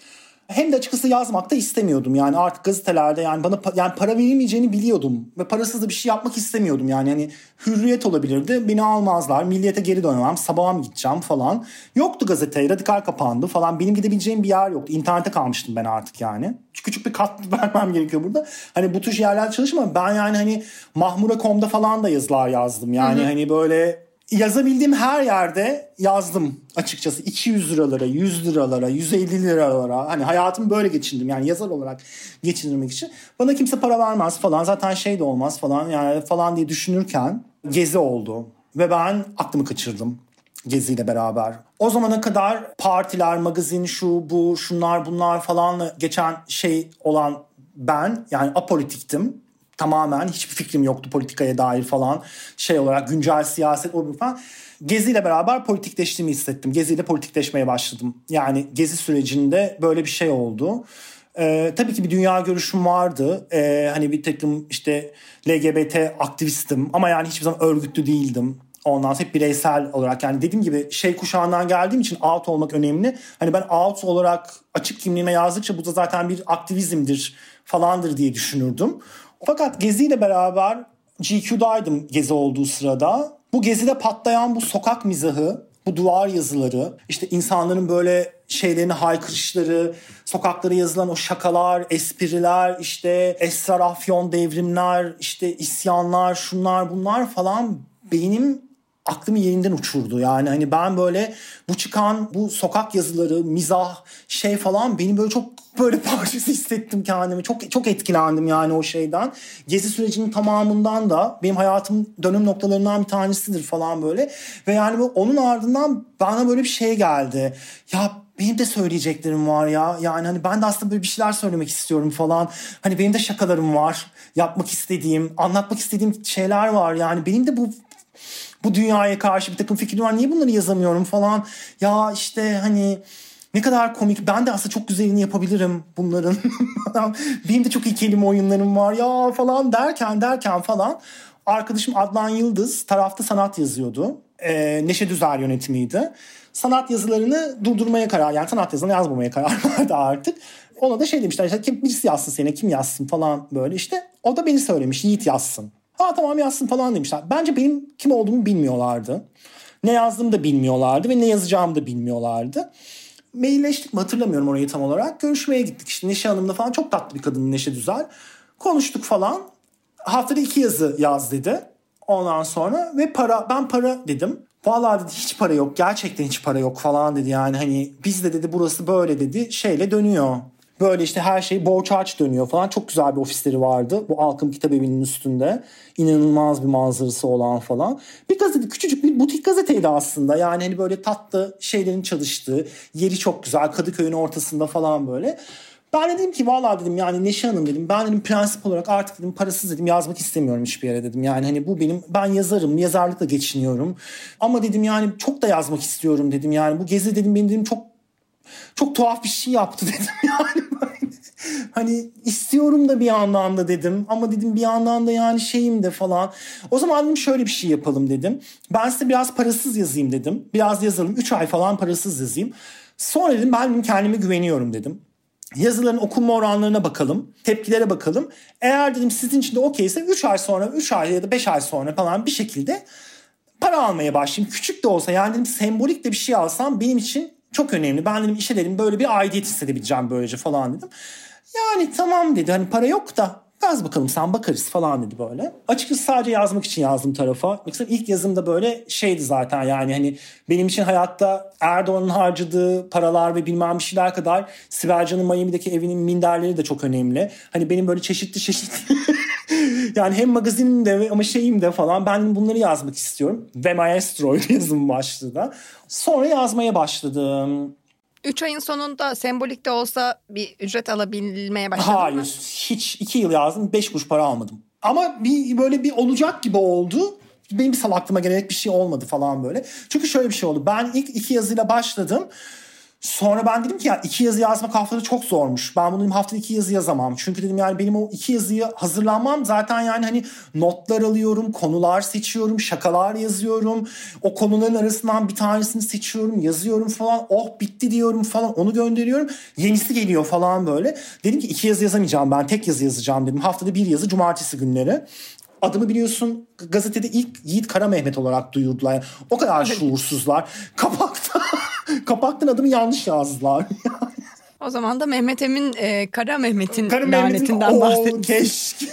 Speaker 2: Hem de açıkçası yazmak da istemiyordum. Yani artık gazetelerde yani bana yani para verilmeyeceğini biliyordum. Ve parasız da bir şey yapmak istemiyordum. Yani hani hürriyet olabilirdi. Beni almazlar. Milliyete geri dönemem. Sabaha mı gideceğim falan. Yoktu gazete. Radikal kapandı falan. Benim gidebileceğim bir yer yoktu. İnternete kalmıştım ben artık yani. Küçük bir kat <laughs> vermem gerekiyor burada. Hani bu tür yerlerde çalışmam. Ben yani hani Mahmura.com'da falan da yazılar yazdım. Yani hı hı. hani böyle yazabildiğim her yerde yazdım açıkçası. 200 liralara, 100 liralara, 150 liralara. Hani hayatımı böyle geçindim. Yani yazar olarak geçindirmek için. Bana kimse para vermez falan. Zaten şey de olmaz falan yani falan diye düşünürken gezi oldu. Ve ben aklımı kaçırdım geziyle beraber. O zamana kadar partiler, magazin, şu bu, şunlar bunlar falanla geçen şey olan ben yani apolitiktim tamamen hiçbir fikrim yoktu politikaya dair falan şey olarak güncel siyaset o falan. Gezi ile beraber politikleştiğimi hissettim. Gezi ile politikleşmeye başladım. Yani gezi sürecinde böyle bir şey oldu. Ee, tabii ki bir dünya görüşüm vardı. Ee, hani bir takım işte LGBT aktivistim ama yani hiçbir zaman örgütlü değildim. Ondan sonra hep bireysel olarak yani dediğim gibi şey kuşağından geldiğim için out olmak önemli. Hani ben out olarak açık kimliğime yazdıkça bu da zaten bir aktivizmdir falandır diye düşünürdüm. Fakat Gezi ile beraber GQ'daydım Gezi olduğu sırada. Bu Gezi'de patlayan bu sokak mizahı, bu duvar yazıları, işte insanların böyle şeylerini haykırışları, sokaklara yazılan o şakalar, espriler, işte esrar afyon devrimler, işte isyanlar, şunlar bunlar falan benim aklımı yerinden uçurdu. Yani hani ben böyle bu çıkan bu sokak yazıları, mizah şey falan beni böyle çok böyle parçası hissettim kendimi. Çok çok etkilendim yani o şeyden. Gezi sürecinin tamamından da benim hayatım dönüm noktalarından bir tanesidir falan böyle. Ve yani onun ardından bana böyle bir şey geldi. Ya benim de söyleyeceklerim var ya. Yani hani ben de aslında böyle bir şeyler söylemek istiyorum falan. Hani benim de şakalarım var. Yapmak istediğim, anlatmak istediğim şeyler var. Yani benim de bu bu dünyaya karşı bir takım fikrim var. Niye bunları yazamıyorum falan. Ya işte hani ne kadar komik. Ben de aslında çok güzelini yapabilirim bunların. <laughs> Benim de çok iyi kelime oyunlarım var ya falan derken derken falan. Arkadaşım Adnan Yıldız tarafta sanat yazıyordu. Ee, Neşe Düzer yönetimiydi. Sanat yazılarını durdurmaya karar yani sanat yazılarını yazmamaya karar <laughs> verdi artık. Ona da şey demişler işte kim birisi yazsın seni kim yazsın falan böyle işte. O da beni söylemiş Yiğit yazsın. Ha tamam yazsın falan demişler. Bence benim kim olduğumu bilmiyorlardı. Ne yazdığımı da bilmiyorlardı ve ne yazacağımı da bilmiyorlardı. Mailleştik mi hatırlamıyorum orayı tam olarak. Görüşmeye gittik işte Neşe Hanım'la falan. Çok tatlı bir kadın Neşe Düzel. Konuştuk falan. Haftada iki yazı yaz dedi. Ondan sonra ve para ben para dedim. Vallahi dedi hiç para yok gerçekten hiç para yok falan dedi yani hani bizde dedi burası böyle dedi şeyle dönüyor. Böyle işte her şey borç harç dönüyor falan. Çok güzel bir ofisleri vardı. Bu Alkım Kitap Evi'nin üstünde. İnanılmaz bir manzarası olan falan. Bir gazete küçücük bir butik gazeteydi aslında. Yani hani böyle tatlı şeylerin çalıştığı. Yeri çok güzel. Kadıköy'ün ortasında falan böyle. Ben dedim ki valla dedim yani Neşe Hanım dedim ben dedim prensip olarak artık dedim parasız dedim yazmak istemiyorum hiçbir yere dedim. Yani hani bu benim ben yazarım yazarlıkla geçiniyorum. Ama dedim yani çok da yazmak istiyorum dedim. Yani bu gezi dedim benim dedim çok çok tuhaf bir şey yaptı <laughs> dedim yani. hani istiyorum da bir yandan da dedim ama dedim bir yandan da yani şeyim de falan. O zaman dedim şöyle bir şey yapalım dedim. Ben size biraz parasız yazayım dedim. Biraz yazalım 3 ay falan parasız yazayım. Sonra dedim ben dedim kendime güveniyorum dedim. Yazıların okunma oranlarına bakalım. Tepkilere bakalım. Eğer dedim sizin için de okeyse 3 ay sonra 3 ay ya da 5 ay sonra falan bir şekilde para almaya başlayayım. Küçük de olsa yani dedim sembolik de bir şey alsam benim için çok önemli. Ben dedim işe dedim böyle bir aidiyet hissedebileceğim böylece falan dedim. Yani tamam dedi hani para yok da yaz bakalım sen bakarız falan dedi böyle. Açıkçası sadece yazmak için yazdım tarafa. Mesela ilk yazımda böyle şeydi zaten yani hani benim için hayatta Erdoğan'ın harcadığı paralar ve bilmem bir şeyler kadar Sibel Can'ın Miami'deki evinin minderleri de çok önemli. Hani benim böyle çeşitli çeşitli <laughs> <laughs> yani hem magazinim ama şeyim de falan ben bunları yazmak istiyorum. Ve Maestro <laughs> yazım başladı. Sonra yazmaya başladım.
Speaker 1: 3 ayın sonunda sembolik de olsa bir ücret alabilmeye başladın
Speaker 2: Hayır.
Speaker 1: mı?
Speaker 2: Hiç 2 yıl yazdım 5 kuruş para almadım. Ama bir böyle bir olacak gibi oldu. Benim bir aklıma gelerek bir şey olmadı falan böyle. Çünkü şöyle bir şey oldu. Ben ilk iki yazıyla başladım. Sonra ben dedim ki ya iki yazı yazmak haftada çok zormuş. Ben bunu dedim haftada iki yazı yazamam. Çünkü dedim yani benim o iki yazıyı hazırlanmam zaten yani hani notlar alıyorum, konular seçiyorum, şakalar yazıyorum. O konuların arasından bir tanesini seçiyorum, yazıyorum falan. Oh bitti diyorum falan onu gönderiyorum. Yenisi geliyor falan böyle. Dedim ki iki yazı yazamayacağım ben tek yazı yazacağım dedim. Haftada bir yazı cumartesi günleri adımı biliyorsun gazetede ilk Yiğit Kara Mehmet olarak duyurdular. o kadar şuursuzlar. Kapakta kapaktan adımı yanlış yazdılar.
Speaker 1: o zaman da Mehmet Emin e, Kara Mehmet'in Kara lanetinden bahsetmiş.
Speaker 2: Keşke.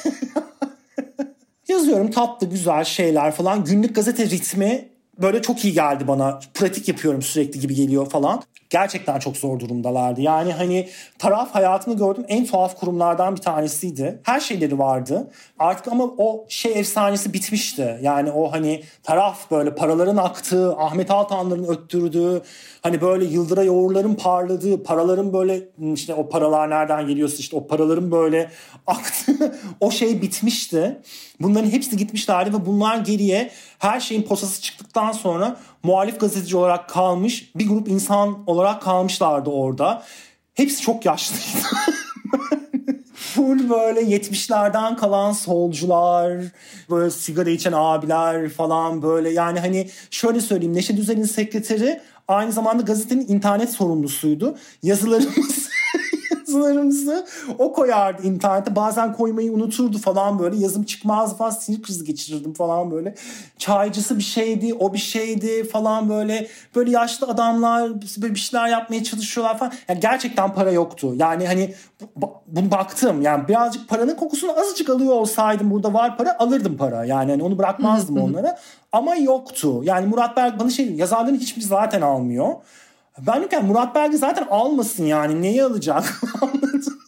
Speaker 2: Yazıyorum tatlı güzel şeyler falan. Günlük gazete ritmi böyle çok iyi geldi bana. Pratik yapıyorum sürekli gibi geliyor falan. Gerçekten çok zor durumdalardı. Yani hani taraf hayatımı gördüm en tuhaf kurumlardan bir tanesiydi. Her şeyleri vardı. Artık ama o şey efsanesi bitmişti. Yani o hani taraf böyle paraların aktığı, Ahmet Altanların öttürdüğü, hani böyle yıldıra yoğurların parladığı, paraların böyle işte o paralar nereden geliyorsa işte o paraların böyle aktığı <laughs> o şey bitmişti. Bunların hepsi gitmişlerdi ve bunlar geriye her şeyin posası çıktıktan sonra muhalif gazeteci olarak kalmış bir grup insan olarak kalmışlardı orada. Hepsi çok yaşlıydı. <laughs> Full böyle 70'lerden kalan solcular, böyle sigara içen abiler falan böyle yani hani şöyle söyleyeyim Neşet Düzel'in sekreteri aynı zamanda gazetenin internet sorumlusuydu. Yazılarımız yazılarımızı o koyardı internete. Bazen koymayı unuturdu falan böyle. Yazım çıkmazdı falan sinir krizi geçirirdim falan böyle. Çaycısı bir şeydi, o bir şeydi falan böyle. Böyle yaşlı adamlar böyle bir şeyler yapmaya çalışıyorlar falan. Yani gerçekten para yoktu. Yani hani bunu baktım. Yani birazcık paranın kokusunu azıcık alıyor olsaydım burada var para alırdım para. Yani hani onu bırakmazdım onlara. Ama yoktu. Yani Murat Berk bana şey yazarların hiçbir zaten almıyor. Ben diyorum Murat Belge zaten almasın yani neyi alacak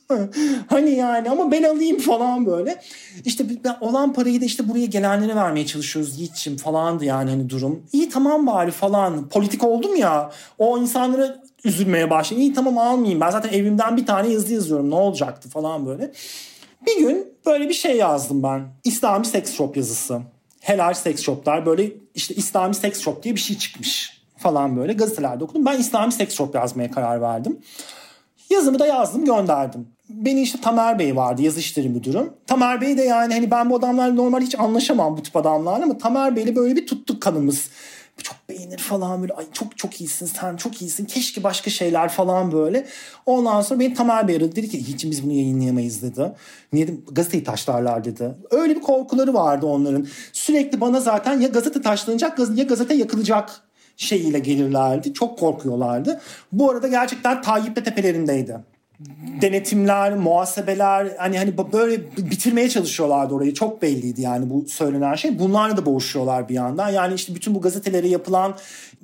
Speaker 2: <laughs> hani yani ama ben alayım falan böyle. İşte olan parayı da işte buraya gelenlere vermeye çalışıyoruz Yiğit'ciğim falandı yani hani durum. İyi tamam bari falan politik oldum ya o insanlara üzülmeye başladım. İyi tamam almayayım ben zaten evimden bir tane yazı yazıyorum ne olacaktı falan böyle. Bir gün böyle bir şey yazdım ben. İslami seks shop yazısı. Helal seks shoplar böyle işte İslami seks shop diye bir şey çıkmış falan böyle gazetelerde okudum. Ben İslami seks shop yazmaya karar verdim. Yazımı da yazdım gönderdim. Beni işte Tamer Bey vardı yazı işleri müdürüm. Tamer Bey de yani hani ben bu adamlarla normal hiç anlaşamam bu tip adamlarla ama Tamer Bey'le böyle bir tuttuk kanımız. Çok beğenir falan böyle ay çok çok iyisin sen çok iyisin keşke başka şeyler falan böyle. Ondan sonra beni Tamer Bey aradı dedi ki hiç biz bunu yayınlayamayız dedi. Niye dedim, gazeteyi taşlarlar dedi. Öyle bir korkuları vardı onların. Sürekli bana zaten ya gazete taşlanacak ya gazete yakılacak şeyiyle gelirlerdi. Çok korkuyorlardı. Bu arada gerçekten Tayyip tepelerindeydi. Denetimler, muhasebeler hani hani böyle bitirmeye çalışıyorlardı orayı. Çok belliydi yani bu söylenen şey. Bunlarla da boğuşuyorlar bir yandan. Yani işte bütün bu gazetelere yapılan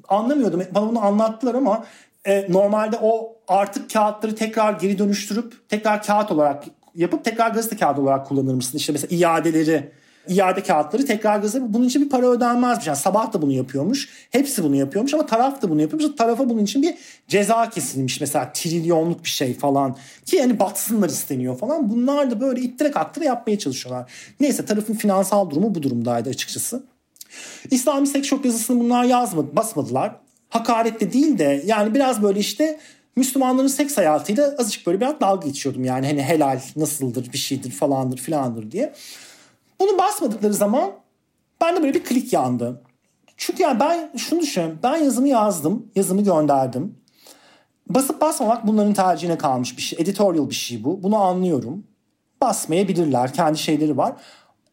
Speaker 2: anlamıyordum. Bana bunu anlattılar ama e, normalde o artık kağıtları tekrar geri dönüştürüp tekrar kağıt olarak yapıp tekrar gazete kağıdı olarak kullanır mısın? İşte mesela iadeleri iade kağıtları tekrar gazeteye bunun için bir para ödenmezmiş. Yani sabah da bunu yapıyormuş. Hepsi bunu yapıyormuş ama taraf da bunu yapıyormuş. Tarafa bunun için bir ceza kesilmiş mesela trilyonluk bir şey falan. Ki yani batsınlar isteniyor falan. Bunlar da böyle ittire kaktıra yapmaya çalışıyorlar. Neyse tarafın finansal durumu bu durumdaydı açıkçası. İslami seks shop yazısını bunlar yazmadı, basmadılar. Hakarette değil de yani biraz böyle işte Müslümanların seks hayatıyla azıcık böyle biraz dalga geçiyordum yani hani helal nasıldır bir şeydir falandır filandır diye. Bunu basmadıkları zaman ben de böyle bir klik yandı. Çünkü yani ben şunu düşünüyorum. Ben yazımı yazdım. Yazımı gönderdim. Basıp basmamak bunların tercihine kalmış bir şey. Editorial bir şey bu. Bunu anlıyorum. Basmayabilirler. Kendi şeyleri var.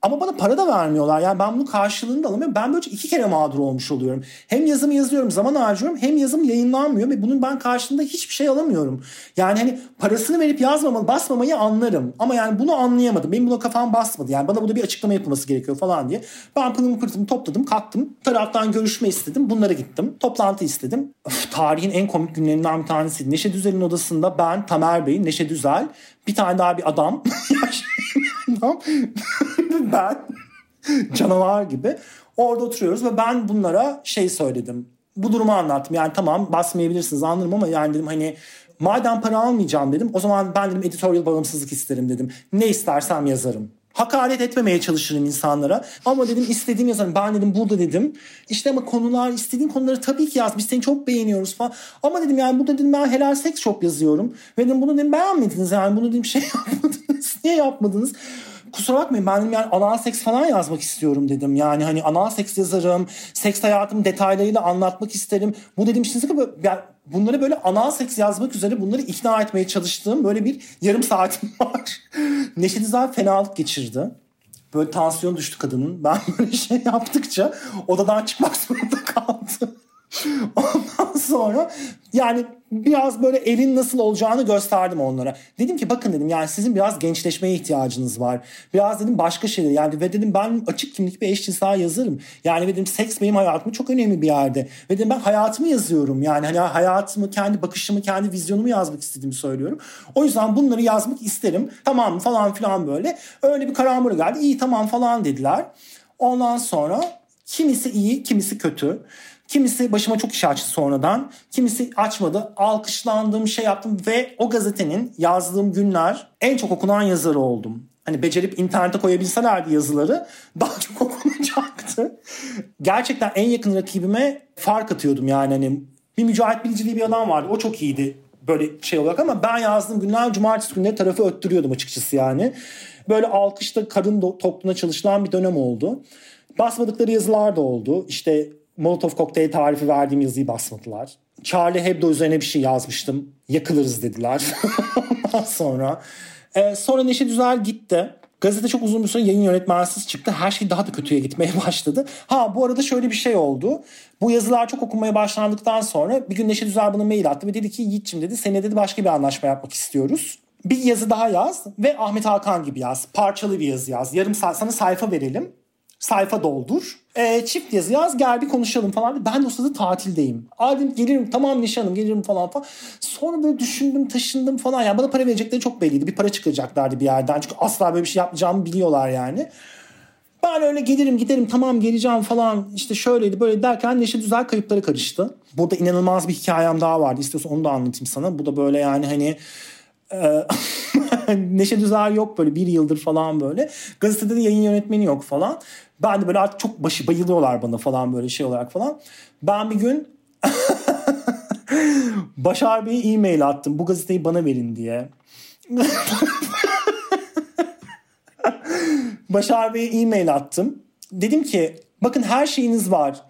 Speaker 2: Ama bana para da vermiyorlar. Yani ben bunu karşılığını da alamıyorum. Ben böylece iki kere mağdur olmuş oluyorum. Hem yazımı yazıyorum, zaman harcıyorum. Hem yazım yayınlanmıyor ve bunun ben karşılığında hiçbir şey alamıyorum. Yani hani parasını verip yazmamalı, basmamayı anlarım. Ama yani bunu anlayamadım. Benim buna kafam basmadı. Yani bana burada bir açıklama yapılması gerekiyor falan diye. Ben pılımı pırtımı topladım, kalktım. Taraftan görüşme istedim. Bunlara gittim. Toplantı istedim. Öf, tarihin en komik günlerinden bir tanesi. Neşe Düzel'in odasında ben, Tamer Bey, Neşe Düzel, bir tane daha bir adam. <laughs> adam ben canavar gibi orada oturuyoruz ve ben bunlara şey söyledim. Bu durumu anlattım. Yani tamam basmayabilirsiniz anlarım ama yani dedim hani madem para almayacağım dedim o zaman ben dedim editorial bağımsızlık isterim dedim. Ne istersem yazarım. Hakaret etmemeye çalışırım insanlara. Ama dedim istediğim yazarım. Ben dedim burada dedim. İşte ama konular istediğin konuları tabii ki yaz. Biz seni çok beğeniyoruz falan. Ama dedim yani burada dedim ben helal seks shop yazıyorum. Ve dedim bunu dedim beğenmediniz yani. Bunu dedim şey <laughs> yapmadınız. Niye yapmadınız? Kusura bakmayın ben yani anal seks falan yazmak istiyorum dedim. Yani hani anal seks yazarım. Seks hayatım detaylarıyla anlatmak isterim. Bu dedim şimdi yani bunları böyle anal seks yazmak üzere bunları ikna etmeye çalıştığım böyle bir yarım saatim <laughs> var. Neşet İzel fenalık geçirdi. Böyle tansiyon düştü kadının. Ben böyle şey yaptıkça odadan çıkmak <laughs> zorunda kaldı. <laughs> Ondan sonra yani biraz böyle elin nasıl olacağını gösterdim onlara. Dedim ki bakın dedim yani sizin biraz gençleşmeye ihtiyacınız var. Biraz dedim başka şeyler yani ve dedim ben açık kimlik bir eşcinsel yazarım. Yani dedim seks benim hayatımı çok önemli bir yerde. Ve dedim ben hayatımı yazıyorum. Yani hani hayatımı, kendi bakışımı, kendi vizyonumu yazmak istediğimi söylüyorum. O yüzden bunları yazmak isterim. Tamam falan filan böyle. Öyle bir kararmura geldi. İyi tamam falan dediler. Ondan sonra kimisi iyi, kimisi kötü. Kimisi başıma çok iş açtı sonradan. Kimisi açmadı. Alkışlandığım şey yaptım ve o gazetenin yazdığım günler en çok okunan yazarı oldum. Hani becerip internete koyabilselerdi yazıları <laughs> daha çok okunacaktı. Gerçekten en yakın rakibime fark atıyordum yani hani bir Mücahit Bilici bir adam vardı. O çok iyiydi böyle şey olarak ama ben yazdığım günler cumartesi günleri tarafı öttürüyordum açıkçası yani. Böyle alkışta kadın toplumuna çalışılan bir dönem oldu. Basmadıkları yazılar da oldu. İşte Molotov kokteyl tarifi verdiğim yazıyı basmadılar. Charlie Hebdo üzerine bir şey yazmıştım. Yakılırız dediler. <laughs> Sonra. Ee, sonra Neşe Düzel gitti. Gazete çok uzun bir süre yayın yönetmensiz çıktı. Her şey daha da kötüye gitmeye <laughs> başladı. Ha bu arada şöyle bir şey oldu. Bu yazılar çok okunmaya başlandıktan sonra bir gün Neşe Düzel bana mail attı ve dedi ki Yiğit'cim dedi seninle dedi başka bir anlaşma yapmak istiyoruz. Bir yazı daha yaz ve Ahmet Hakan gibi yaz. Parçalı bir yazı yaz. Yarım saat sana sayfa verelim sayfa doldur. E, çift yazı yaz gel bir konuşalım falan. Ben de o sırada tatildeyim. Adım gelirim tamam nişanım gelirim falan falan. Sonra böyle düşündüm taşındım falan. Yani bana para verecekleri çok belliydi. Bir para çıkacaklardı bir yerden. Çünkü asla böyle bir şey yapmayacağımı biliyorlar yani. Ben öyle gelirim giderim tamam geleceğim falan işte şöyleydi böyle derken Neşe Düzel kayıpları karıştı. Burada inanılmaz bir hikayem daha vardı. İstiyorsan onu da anlatayım sana. Bu da böyle yani hani <laughs> Neşe Düzel yok böyle bir yıldır falan böyle. Gazetede de yayın yönetmeni yok falan. Ben de böyle artık çok başı bayılıyorlar bana falan böyle şey olarak falan. Ben bir gün <laughs> Başar Bey'e e-mail attım. Bu gazeteyi bana verin diye. <laughs> Başar Bey'e e-mail attım. Dedim ki bakın her şeyiniz var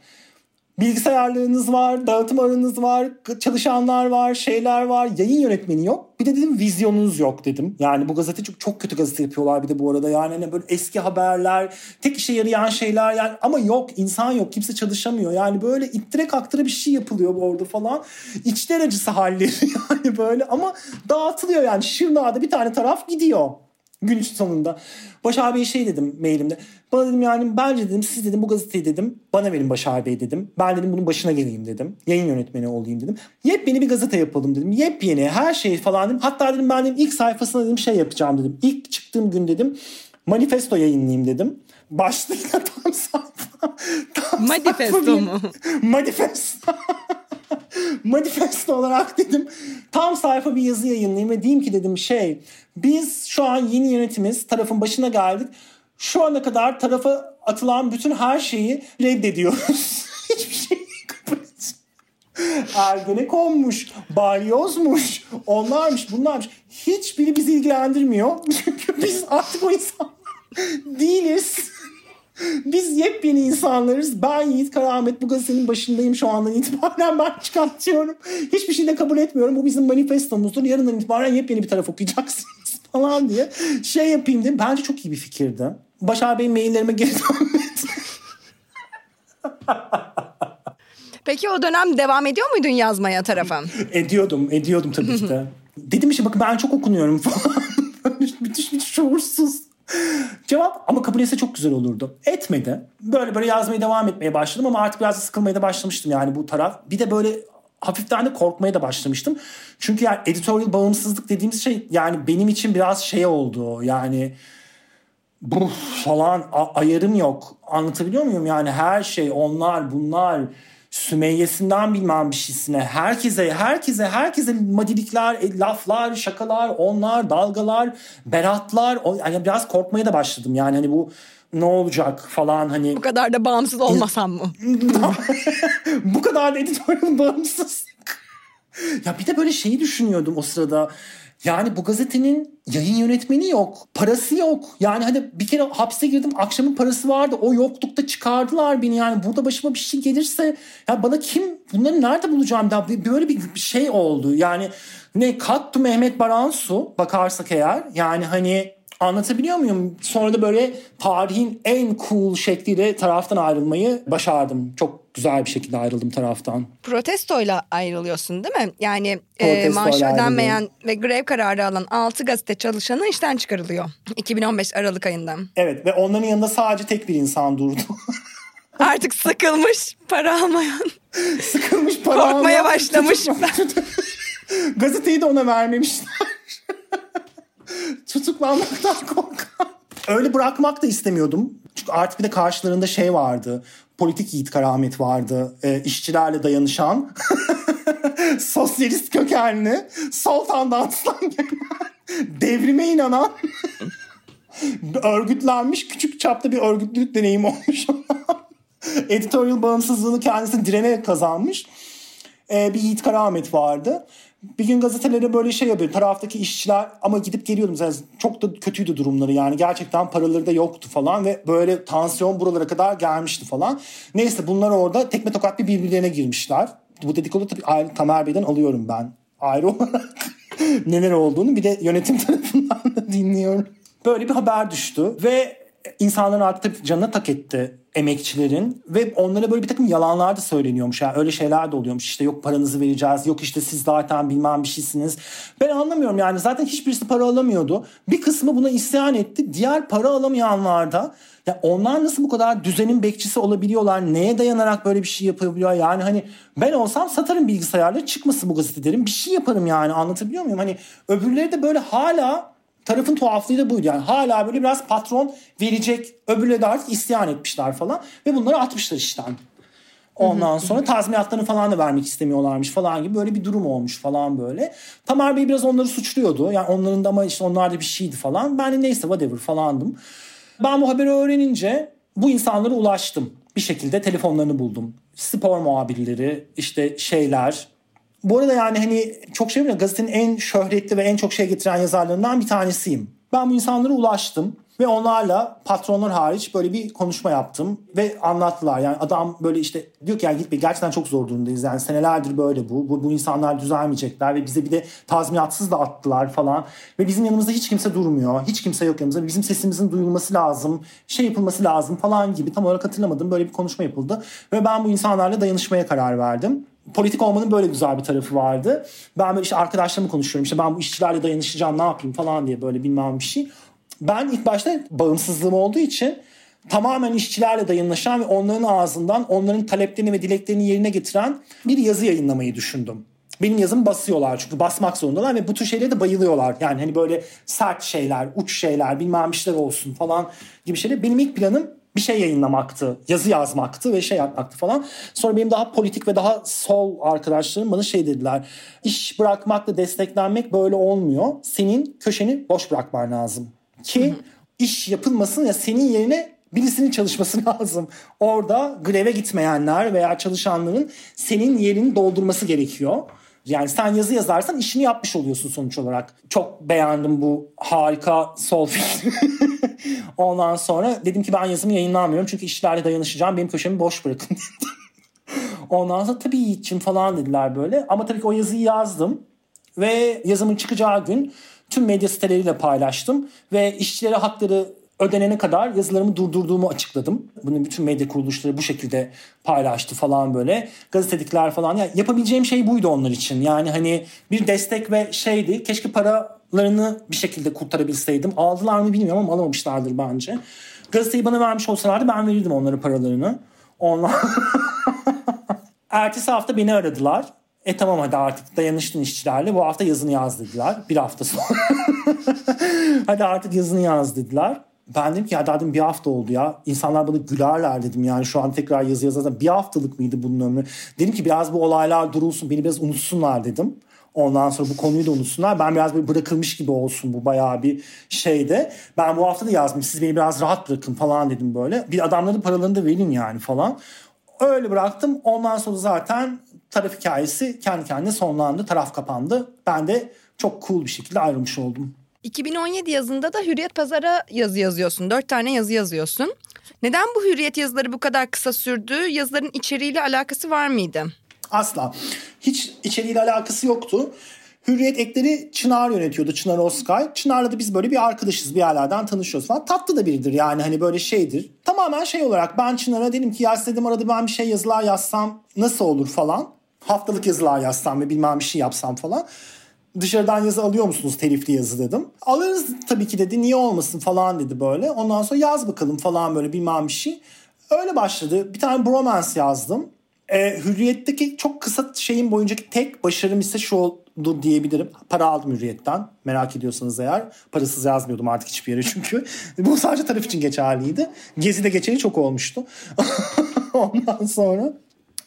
Speaker 2: bilgisayarlarınız var, dağıtım aranız var, çalışanlar var, şeyler var, yayın yönetmeni yok. Bir de dedim vizyonunuz yok dedim. Yani bu gazete çok çok kötü gazete yapıyorlar bir de bu arada. Yani hani böyle eski haberler, tek işe yarayan şeyler yani ama yok insan yok kimse çalışamıyor. Yani böyle ittire kaktıra bir şey yapılıyor orada falan. İçler acısı halleri <laughs> yani böyle ama dağıtılıyor yani. Şırnağ'da bir tane taraf gidiyor gün sonunda. Başar Bey şey dedim mailimde. Bana dedim yani bence dedim siz dedim bu gazeteyi dedim bana verin Başar Bey dedim. Ben dedim bunun başına geleyim dedim. Yayın yönetmeni olayım dedim. Yepyeni bir gazete yapalım dedim. Yepyeni her şey falan dedim. Hatta dedim ben dedim ilk sayfasına dedim şey yapacağım dedim. İlk çıktığım gün dedim manifesto yayınlayayım dedim. Başlığıyla tam sayfa.
Speaker 1: Tam manifesto sayfa mu?
Speaker 2: manifesto. <laughs> manifesto olarak dedim tam sayfa bir yazı yayınlayayım ve diyeyim ki dedim şey biz şu an yeni yönetimiz tarafın başına geldik. Şu ana kadar tarafa atılan bütün her şeyi reddediyoruz. <laughs> Hiçbir şey Ergenekonmuş, balyozmuş, onlarmış, bunlarmış. Hiçbiri bizi ilgilendirmiyor. <laughs> Çünkü biz artık o insan değiliz. Biz yepyeni insanlarız. Ben Yiğit Karamet bu gazetenin başındayım şu andan itibaren ben çıkartıyorum. Hiçbir şey de kabul etmiyorum. Bu bizim manifestomuzdur. Yarından itibaren yepyeni bir taraf okuyacaksınız <laughs> falan diye şey yapayım dedim. Bence çok iyi bir fikirdi. Başar Bey maillerime geri <laughs> dönmedi.
Speaker 1: Peki o dönem devam ediyor muydun yazmaya tarafa?
Speaker 2: ediyordum, ediyordum tabii ki de. Dedim işte bakın ben çok okunuyorum falan. <laughs> müthiş bir şuursuz. <laughs> Cevap ama kabul etse çok güzel olurdu. Etmedi. Böyle böyle yazmaya devam etmeye başladım ama artık biraz sıkılmaya da başlamıştım yani bu taraf. Bir de böyle hafiften de korkmaya da başlamıştım. Çünkü yani editorial bağımsızlık dediğimiz şey yani benim için biraz şey oldu. Yani bu falan ayarım yok. Anlatabiliyor muyum? Yani her şey onlar bunlar Sümeyye'sinden bilmem bir şeysine herkese herkese herkese madilikler, e, laflar, şakalar, onlar, dalgalar, beratlar. Yani biraz korkmaya da başladım. Yani hani bu ne olacak falan hani.
Speaker 1: Bu kadar da bağımsız olmasam mı? <laughs>
Speaker 2: bu kadar da editörün bağımsız. ya bir de böyle şeyi düşünüyordum o sırada. Yani bu gazetenin yayın yönetmeni yok. Parası yok. Yani hani bir kere hapse girdim akşamın parası vardı. O yoklukta çıkardılar beni yani. Burada başıma bir şey gelirse ya bana kim bunları nerede bulacağım da böyle bir şey oldu. Yani ne Kattu Mehmet Baransu bakarsak eğer yani hani Anlatabiliyor muyum? Sonra da böyle tarihin en cool şekliyle taraftan ayrılmayı başardım. Çok güzel bir şekilde ayrıldım taraftan.
Speaker 1: Protestoyla ayrılıyorsun değil mi? Yani e, maaşı ödenmeyen ve grev kararı alan 6 gazete çalışanı işten çıkarılıyor. <laughs> 2015 Aralık ayında.
Speaker 2: Evet ve onların yanında sadece tek bir insan durdu. <laughs>
Speaker 1: Artık sıkılmış para almayan.
Speaker 2: sıkılmış para
Speaker 1: Korkmaya almayan. başlamış. <laughs>
Speaker 2: Gazeteyi de ona vermemişler. Tutuklanmaktan <laughs> korkan. Öyle bırakmak da istemiyordum. Çünkü artık bir de karşılarında şey vardı. Politik yiğit karamet vardı. E, işçilerle dayanışan. <laughs> sosyalist kökenli. Sultan'dan aslan <laughs> gelen. Devrime inanan. örgütlenmiş küçük çapta bir örgütlülük deneyim olmuş. Editorial bağımsızlığını kendisi direne kazanmış. Ee, bir Yiğit Karamet vardı. Bir gün gazetelere böyle şey yapıyor. Taraftaki işçiler ama gidip geliyordum. Zaten çok da kötüydü durumları yani. Gerçekten paraları da yoktu falan ve böyle tansiyon buralara kadar gelmişti falan. Neyse bunlar orada tekme tokat bir birbirlerine girmişler. Bu dedikodu tabii ayrı, Tamer Bey'den alıyorum ben. Ayrı olarak <laughs> neler olduğunu bir de yönetim <laughs> tarafından da dinliyorum. Böyle bir haber düştü ve insanların artık canına tak etti emekçilerin ve onlara böyle bir takım yalanlar da söyleniyormuş. Yani öyle şeyler de oluyormuş. İşte yok paranızı vereceğiz. Yok işte siz zaten bilmem bir şeysiniz. Ben anlamıyorum yani zaten hiçbirisi para alamıyordu. Bir kısmı buna isyan etti. Diğer para alamayanlar da ya onlar nasıl bu kadar düzenin bekçisi olabiliyorlar? Neye dayanarak böyle bir şey yapabiliyor? Yani hani ben olsam satarım bilgisayarları çıkmasın bu gazetelerin. Bir şey yaparım yani anlatabiliyor muyum? Hani öbürleri de böyle hala tarafın tuhaflığı da buydu. Yani hala böyle biraz patron verecek öbürleri de artık isyan etmişler falan. Ve bunları atmışlar işten. Ondan sonra tazminatlarını falan da vermek istemiyorlarmış falan gibi böyle bir durum olmuş falan böyle. Tamer Bey biraz onları suçluyordu. Yani onların da ama işte onlar da bir şeydi falan. Ben de neyse whatever falandım. Ben bu haberi öğrenince bu insanlara ulaştım. Bir şekilde telefonlarını buldum. Spor muhabirleri, işte şeyler, bu arada yani hani çok şey bilmiyorum gazetenin en şöhretli ve en çok şey getiren yazarlarından bir tanesiyim. Ben bu insanlara ulaştım ve onlarla patronlar hariç böyle bir konuşma yaptım ve anlattılar. Yani adam böyle işte diyor ki yani git gerçekten çok zor durumdayız. Yani senelerdir böyle bu. Bu, bu insanlar düzelmeyecekler ve bize bir de tazminatsız da attılar falan. Ve bizim yanımızda hiç kimse durmuyor. Hiç kimse yok yanımızda. Bizim sesimizin duyulması lazım. Şey yapılması lazım falan gibi. Tam olarak hatırlamadım. Böyle bir konuşma yapıldı. Ve ben bu insanlarla dayanışmaya karar verdim politik olmanın böyle güzel bir tarafı vardı. Ben böyle işte arkadaşlarımla konuşuyorum. İşte ben bu işçilerle dayanışacağım ne yapayım falan diye böyle bilmem bir şey. Ben ilk başta bağımsızlığım olduğu için tamamen işçilerle dayanışan ve onların ağzından onların taleplerini ve dileklerini yerine getiren bir yazı yayınlamayı düşündüm. Benim yazımı basıyorlar çünkü basmak zorundalar ve bu tür şeylere de bayılıyorlar. Yani hani böyle sert şeyler, uç şeyler, bilmem bir şeyler olsun falan gibi şeyler. Benim ilk planım bir şey yayınlamaktı, yazı yazmaktı ve şey yapmaktı falan. Sonra benim daha politik ve daha sol arkadaşlarım bana şey dediler. İş bırakmakla desteklenmek böyle olmuyor. Senin köşeni boş bırakman lazım. Ki iş yapılmasın ya senin yerine birisinin çalışması <laughs> lazım. Orada greve gitmeyenler veya çalışanların senin yerini doldurması gerekiyor. Yani sen yazı yazarsan işini yapmış oluyorsun sonuç olarak. Çok beğendim bu harika sol. <laughs> Ondan sonra dedim ki ben yazımı yayınlamıyorum çünkü işlerle dayanışacağım. Benim köşemi boş bırakın <laughs> Ondan sonra tabii Yiğit'cim falan dediler böyle. Ama tabii ki o yazıyı yazdım. Ve yazımın çıkacağı gün tüm medya siteleriyle paylaştım. Ve işçilere hakları ödenene kadar yazılarımı durdurduğumu açıkladım. Bunu bütün medya kuruluşları bu şekilde paylaştı falan böyle. Gazetedikler falan. Yani yapabileceğim şey buydu onlar için. Yani hani bir destek ve şeydi. Keşke paralarını bir şekilde kurtarabilseydim. Aldılar mı bilmiyorum ama alamamışlardır bence. Gazeteyi bana vermiş olsalardı ben verirdim onların paralarını. Onlar... <laughs> Ertesi hafta beni aradılar. E tamam hadi artık dayanıştın işçilerle. Bu hafta yazını yaz dediler. Bir hafta sonra. <laughs> hadi artık yazını yaz dediler. Ben dedim ki ya dedim bir hafta oldu ya. İnsanlar bana gülerler dedim yani şu an tekrar yazı yazarsan. Bir haftalık mıydı bunun ömrü? Dedim ki biraz bu olaylar durulsun beni biraz unutsunlar dedim. Ondan sonra bu konuyu da unutsunlar. Ben biraz böyle bırakılmış gibi olsun bu bayağı bir şeyde. Ben bu hafta da yazdım. Siz beni biraz rahat bırakın falan dedim böyle. Bir adamların paralarını da verin yani falan. Öyle bıraktım. Ondan sonra zaten taraf hikayesi kendi kendine sonlandı. Taraf kapandı. Ben de çok cool bir şekilde ayrılmış oldum.
Speaker 1: 2017 yazında da Hürriyet Pazar'a yazı yazıyorsun. Dört tane yazı yazıyorsun. Neden bu Hürriyet yazıları bu kadar kısa sürdü? Yazıların içeriğiyle alakası var mıydı?
Speaker 2: Asla. Hiç içeriğiyle alakası yoktu. Hürriyet ekleri Çınar yönetiyordu. Çınar Oskay. Çınar'la da biz böyle bir arkadaşız. Bir yerlerden tanışıyoruz falan. Tatlı da biridir yani hani böyle şeydir. Tamamen şey olarak ben Çınar'a dedim ki ya dedim arada ben bir şey yazılar yazsam nasıl olur falan. Haftalık yazılar yazsam ve bilmem bir şey yapsam falan. Dışarıdan yazı alıyor musunuz telifli yazı dedim. Alırız tabii ki dedi niye olmasın falan dedi böyle. Ondan sonra yaz bakalım falan böyle bilmem bir şey. Öyle başladı. Bir tane bromance yazdım. E, Hürriyet'teki çok kısa şeyin boyuncaki tek başarım ise şu oldu diyebilirim. Para aldım Hürriyet'ten. Merak ediyorsanız eğer. Parasız yazmıyordum artık hiçbir yere çünkü. <laughs> Bu sadece taraf için geçerliydi. Gezi'de geçeni çok olmuştu. <laughs> Ondan sonra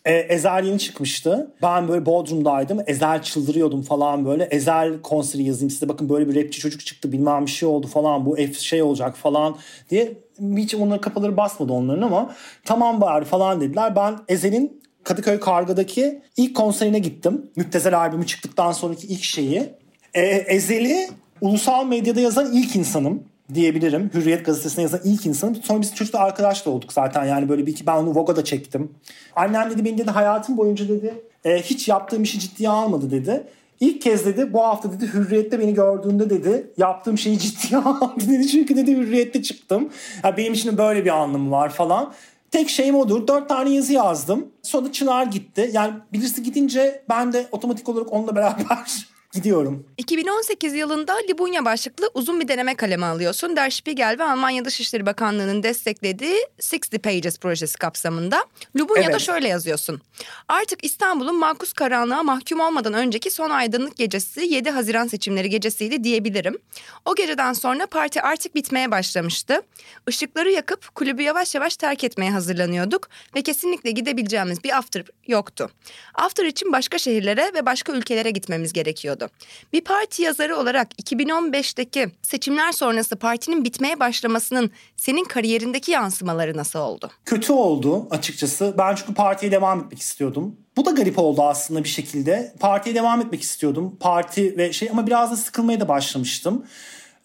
Speaker 2: e, Ezel yeni çıkmıştı. Ben böyle Bodrum'daydım. Ezel çıldırıyordum falan böyle. Ezel konseri yazayım size. Bakın böyle bir rapçi çocuk çıktı bilmem bir şey oldu falan. Bu F şey olacak falan diye. Hiç onların kafaları basmadı onların ama tamam bari falan dediler. Ben Ezel'in Kadıköy Karga'daki ilk konserine gittim. Müptezel albümü çıktıktan sonraki ilk şeyi. E, Ezel'i ulusal medyada yazan ilk insanım diyebilirim. Hürriyet gazetesine yazan ilk insanım. Sonra biz çocukla arkadaş da olduk zaten. Yani böyle bir iki ben onu Vogue'da çektim. Annem dedi beni dedi hayatım boyunca dedi e, hiç yaptığım işi ciddiye almadı dedi. İlk kez dedi bu hafta dedi Hürriyet'te beni gördüğünde dedi yaptığım şeyi ciddiye <laughs> aldı dedi. Çünkü dedi Hürriyet'te çıktım. Yani benim için böyle bir anlamı var falan. Tek şeyim odur. Dört tane yazı yazdım. Sonra Çınar gitti. Yani birisi gidince ben de otomatik olarak onunla beraber <laughs> Gidiyorum.
Speaker 1: 2018 yılında Libunya başlıklı uzun bir deneme kalemi alıyorsun. Der Spiegel ve Almanya Dışişleri Bakanlığı'nın desteklediği 60 Pages projesi kapsamında. Libunya'da evet. şöyle yazıyorsun. Artık İstanbul'un makus karanlığa mahkum olmadan önceki son aydınlık gecesi 7 Haziran seçimleri gecesiydi diyebilirim. O geceden sonra parti artık bitmeye başlamıştı. Işıkları yakıp kulübü yavaş yavaş terk etmeye hazırlanıyorduk ve kesinlikle gidebileceğimiz bir after yoktu. After için başka şehirlere ve başka ülkelere gitmemiz gerekiyordu gerekiyordu. Bir parti yazarı olarak 2015'teki seçimler sonrası partinin bitmeye başlamasının senin kariyerindeki yansımaları nasıl oldu?
Speaker 2: Kötü oldu açıkçası. Ben çünkü partiye devam etmek istiyordum. Bu da garip oldu aslında bir şekilde. Partiye devam etmek istiyordum. Parti ve şey ama biraz da sıkılmaya da başlamıştım.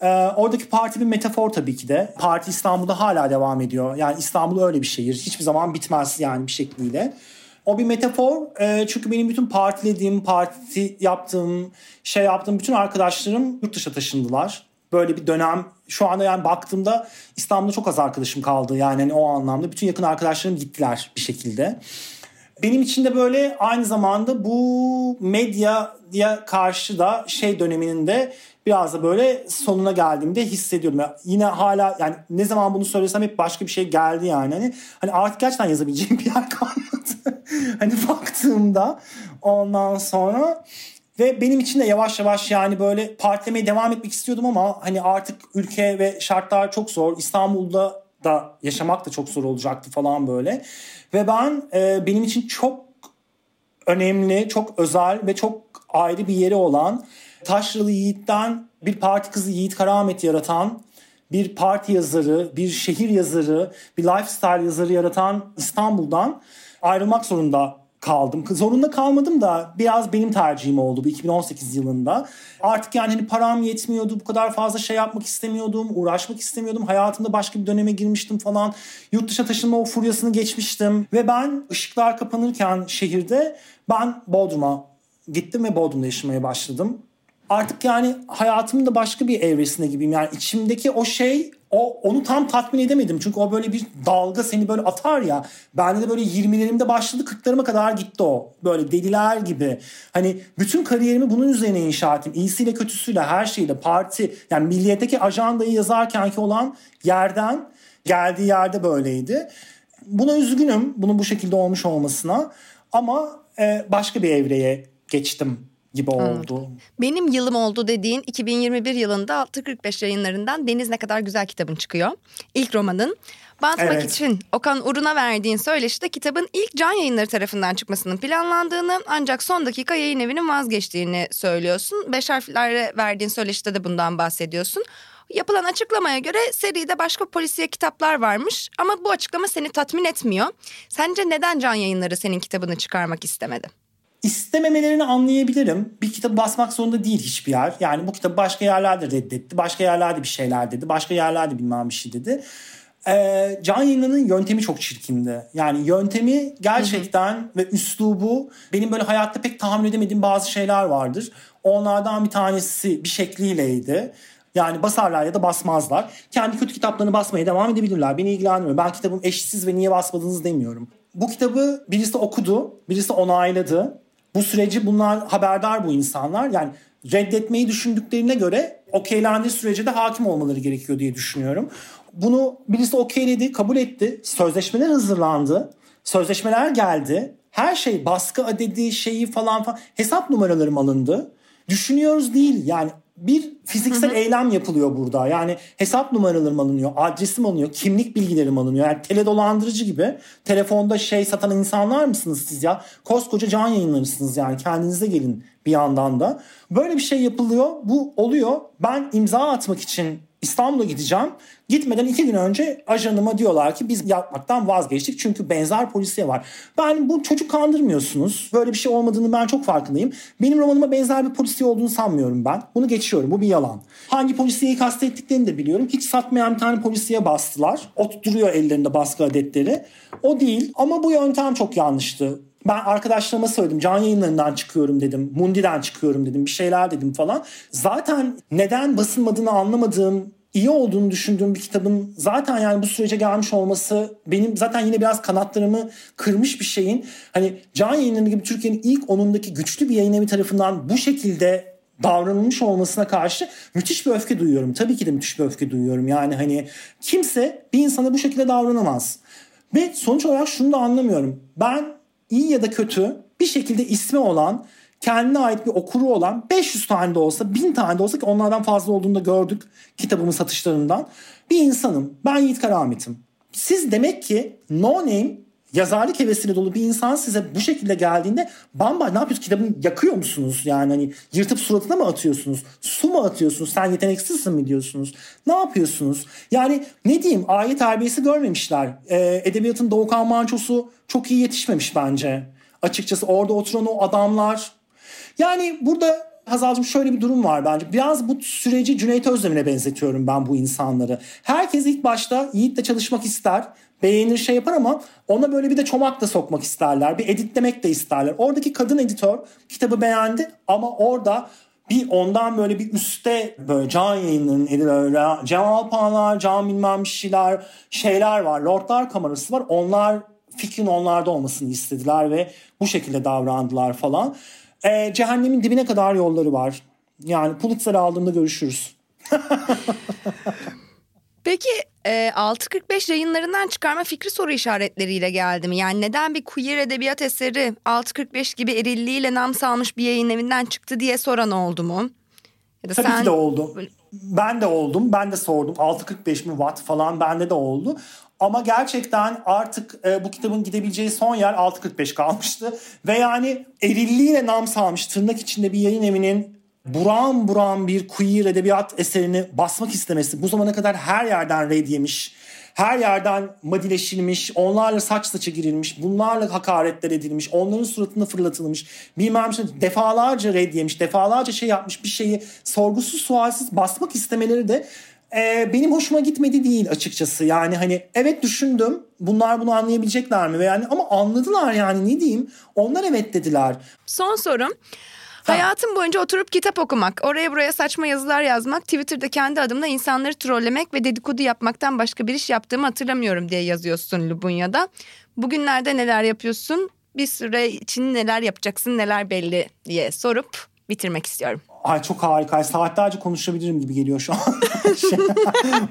Speaker 2: Ee, oradaki parti bir metafor tabii ki de. Parti İstanbul'da hala devam ediyor. Yani İstanbul öyle bir şehir. Hiçbir zaman bitmez yani bir şekliyle. O bir metafor. E, çünkü benim bütün partilediğim, parti yaptığım, şey yaptığım bütün arkadaşlarım yurt dışına taşındılar. Böyle bir dönem şu anda yani baktığımda İstanbul'da çok az arkadaşım kaldı. Yani hani o anlamda bütün yakın arkadaşlarım gittiler bir şekilde. Benim için de böyle aynı zamanda bu medyaya karşı da şey döneminin de biraz da böyle sonuna geldiğimde hissediyorum. Yani yine hala yani ne zaman bunu söylesem hep başka bir şey geldi yani. Hani, hani artık gerçekten yazabileceğim bir yer kalmadı. <laughs> hani baktığımda ondan sonra ve benim için de yavaş yavaş yani böyle partilemeye devam etmek istiyordum ama hani artık ülke ve şartlar çok zor. İstanbul'da da yaşamak da çok zor olacaktı falan böyle. Ve ben e, benim için çok önemli, çok özel ve çok ayrı bir yeri olan Taşralı Yiğit'ten bir parti kızı Yiğit Karamet yaratan bir parti yazarı, bir şehir yazarı, bir lifestyle yazarı yaratan İstanbul'dan ayrılmak zorunda kaldım. Zorunda kalmadım da biraz benim tercihim oldu bu 2018 yılında. Artık yani hani param yetmiyordu. Bu kadar fazla şey yapmak istemiyordum. Uğraşmak istemiyordum. Hayatımda başka bir döneme girmiştim falan. Yurt dışına taşınma o furyasını geçmiştim. Ve ben ışıklar kapanırken şehirde ben Bodrum'a gittim ve Bodrum'da yaşamaya başladım artık yani hayatımın da başka bir evresinde gibiyim. Yani içimdeki o şey o onu tam tatmin edemedim. Çünkü o böyle bir dalga seni böyle atar ya. Bende de böyle 20'lerimde başladı 40'larıma kadar gitti o. Böyle deliler gibi. Hani bütün kariyerimi bunun üzerine inşa ettim. İyisiyle kötüsüyle her şeyle parti yani milliyetteki ajandayı yazarken ki olan yerden geldiği yerde böyleydi. Buna üzgünüm bunun bu şekilde olmuş olmasına ama e, başka bir evreye geçtim gibi oldu.
Speaker 1: Benim yılım oldu dediğin 2021 yılında 645 yayınlarından Deniz Ne Kadar Güzel kitabın çıkıyor. İlk romanın. Bantmak evet. için Okan Urun'a verdiğin söyleşide kitabın ilk can yayınları tarafından çıkmasının planlandığını ancak son dakika yayın evinin vazgeçtiğini söylüyorsun. Beş harflere verdiğin söyleşide de bundan bahsediyorsun. Yapılan açıklamaya göre seride başka polisiye kitaplar varmış ama bu açıklama seni tatmin etmiyor. Sence neden can yayınları senin kitabını çıkarmak istemedi?
Speaker 2: İstememelerini anlayabilirim. Bir kitabı basmak zorunda değil hiçbir yer. Yani bu kitabı başka yerlerde reddetti. Başka yerlerde bir şeyler dedi. Başka yerlerde bilmem bir şey dedi. Ee, Can Yayınlı'nın yöntemi çok çirkindi. Yani yöntemi gerçekten hı hı. ve üslubu benim böyle hayatta pek tahammül edemediğim bazı şeyler vardır. Onlardan bir tanesi bir şekliyleydi. Yani basarlar ya da basmazlar. Kendi kötü kitaplarını basmaya devam edebilirler. Beni ilgilendirmiyor. Ben kitabım eşsiz ve niye basmadınız demiyorum. Bu kitabı birisi okudu, birisi onayladı. Bu süreci bunlar haberdar bu insanlar. Yani reddetmeyi düşündüklerine göre okeylendiği sürece de hakim olmaları gerekiyor diye düşünüyorum. Bunu birisi okeyledi, kabul etti. Sözleşmeler hazırlandı. Sözleşmeler geldi. Her şey baskı adedi şeyi falan falan hesap numaralarım alındı. Düşünüyoruz değil yani bir fiziksel hı hı. eylem yapılıyor burada. Yani hesap numaralarım alınıyor, adresim alınıyor, kimlik bilgilerim alınıyor. Yani tele dolandırıcı gibi telefonda şey satan insanlar mısınız siz ya? Koskoca can yayınlarısınız yani kendinize gelin bir yandan da. Böyle bir şey yapılıyor. Bu oluyor. Ben imza atmak için İstanbul'a gideceğim. Gitmeden iki gün önce ajanıma diyorlar ki biz yapmaktan vazgeçtik çünkü benzer polisiye var. Ben bu çocuk kandırmıyorsunuz. Böyle bir şey olmadığını ben çok farkındayım. Benim romanıma benzer bir polisiye olduğunu sanmıyorum ben. Bunu geçiyorum. Bu bir yalan. Hangi polisiyeyi kastettiklerini de biliyorum. Hiç satmayan bir tane polisiye bastılar. Oturtuyor ellerinde baskı adetleri. O değil ama bu yöntem çok yanlıştı. Ben arkadaşlarıma söyledim. Can yayınlarından çıkıyorum dedim. Mundi'den çıkıyorum dedim. Bir şeyler dedim falan. Zaten neden basılmadığını anlamadığım iyi olduğunu düşündüğüm bir kitabın zaten yani bu sürece gelmiş olması benim zaten yine biraz kanatlarımı kırmış bir şeyin hani Can Yayınları gibi Türkiye'nin ilk onundaki güçlü bir yayın evi tarafından bu şekilde davranılmış olmasına karşı müthiş bir öfke duyuyorum. Tabii ki de müthiş bir öfke duyuyorum. Yani hani kimse bir insana bu şekilde davranamaz. Ve sonuç olarak şunu da anlamıyorum. Ben iyi ya da kötü bir şekilde ismi olan kendine ait bir okuru olan 500 tane de olsa 1000 tane de olsa ki onlardan fazla olduğunu da gördük kitabımın satışlarından. Bir insanım. Ben Yiğit Karamit'im. Siz demek ki no name yazarlık hevesiyle dolu bir insan size bu şekilde geldiğinde bamba ne yapıyorsunuz? Kitabını yakıyor musunuz? Yani hani yırtıp suratına mı atıyorsunuz? Su mu atıyorsunuz? Sen yeteneksizsin mi diyorsunuz? Ne yapıyorsunuz? Yani ne diyeyim aile terbiyesi görmemişler. Ee, edebiyatın Doğukan Manço'su çok iyi yetişmemiş bence. Açıkçası orada oturan o adamlar. Yani burada Hazal'cığım şöyle bir durum var bence. Biraz bu süreci Cüneyt Özdemir'e benzetiyorum ben bu insanları. Herkes ilk başta Yiğit'le çalışmak ister beğenir şey yapar ama ona böyle bir de çomak da sokmak isterler. Bir editlemek de isterler. Oradaki kadın editör kitabı beğendi ama orada bir ondan böyle bir üstte böyle can yayınlarının editörü, Cemal Panlar, can bilmem bir şeyler, şeyler var. Lordlar kamerası var. Onlar fikrin onlarda olmasını istediler ve bu şekilde davrandılar falan. E, cehennemin dibine kadar yolları var. Yani Pulitzer aldığında görüşürüz. <laughs>
Speaker 1: Peki e, 645 yayınlarından çıkarma fikri soru işaretleriyle geldi mi? Yani neden bir queer edebiyat eseri 645 gibi erilliğiyle nam salmış bir yayın evinden çıktı diye soran oldu mu?
Speaker 2: Ya da Tabii sen... ki de oldu. Ben de oldum. Ben de sordum. 645 mi watt falan bende de oldu. Ama gerçekten artık e, bu kitabın gidebileceği son yer 6.45 kalmıştı. Ve yani erilliğiyle nam salmış tırnak içinde bir yayın evinin buram buram bir queer edebiyat eserini basmak istemesi bu zamana kadar her yerden red yemiş. Her yerden madileşilmiş, onlarla saç saça girilmiş, bunlarla hakaretler edilmiş, onların suratına fırlatılmış, bilmem şey defalarca red yemiş, defalarca şey yapmış bir şeyi sorgusuz sualsiz basmak istemeleri de e, benim hoşuma gitmedi değil açıkçası. Yani hani evet düşündüm bunlar bunu anlayabilecekler mi? Ve yani ama anladılar yani ne diyeyim? Onlar evet dediler.
Speaker 1: Son sorum. Hayatım boyunca oturup kitap okumak, oraya buraya saçma yazılar yazmak, Twitter'da kendi adımla insanları trollemek ve dedikodu yapmaktan başka bir iş yaptığımı hatırlamıyorum diye yazıyorsun Lubunya'da. Bugünlerde neler yapıyorsun? Bir süre için neler yapacaksın, neler belli diye sorup bitirmek istiyorum.
Speaker 2: Ay çok harika. Saatlerce konuşabilirim gibi geliyor şu an. <laughs> şey,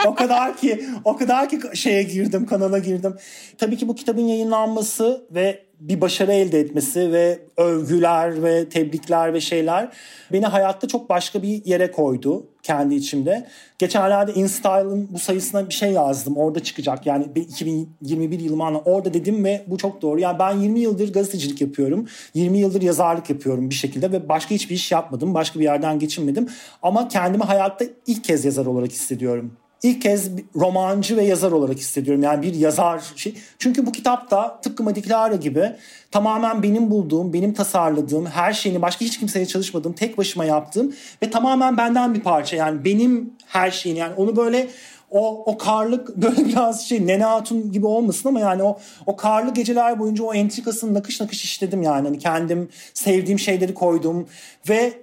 Speaker 2: o kadar ki o kadar ki şeye girdim, kanala girdim. Tabii ki bu kitabın yayınlanması ve bir başarı elde etmesi ve övgüler ve tebrikler ve şeyler beni hayatta çok başka bir yere koydu kendi içimde. Geçenlerde InStyle'ın bu sayısına bir şey yazdım. Orada çıkacak. Yani 2021 yılımı anla. Orada dedim ve bu çok doğru. Yani ben 20 yıldır gazetecilik yapıyorum. 20 yıldır yazarlık yapıyorum bir şekilde ve başka hiçbir iş yapmadım. Başka bir yerden geçinmedim. Ama kendimi hayatta ilk kez yazar olarak hissediyorum ilk kez romancı ve yazar olarak hissediyorum. Yani bir yazar şey. Çünkü bu kitapta tıpkı Madiklara gibi tamamen benim bulduğum, benim tasarladığım, her şeyini başka hiç kimseye çalışmadığım, tek başıma yaptığım ve tamamen benden bir parça. Yani benim her şeyini yani onu böyle o o karlık <laughs> böyle biraz şey Nene Hatun gibi olmasın ama yani o o karlı geceler boyunca o entrikasını nakış nakış işledim yani. Hani kendim sevdiğim şeyleri koydum ve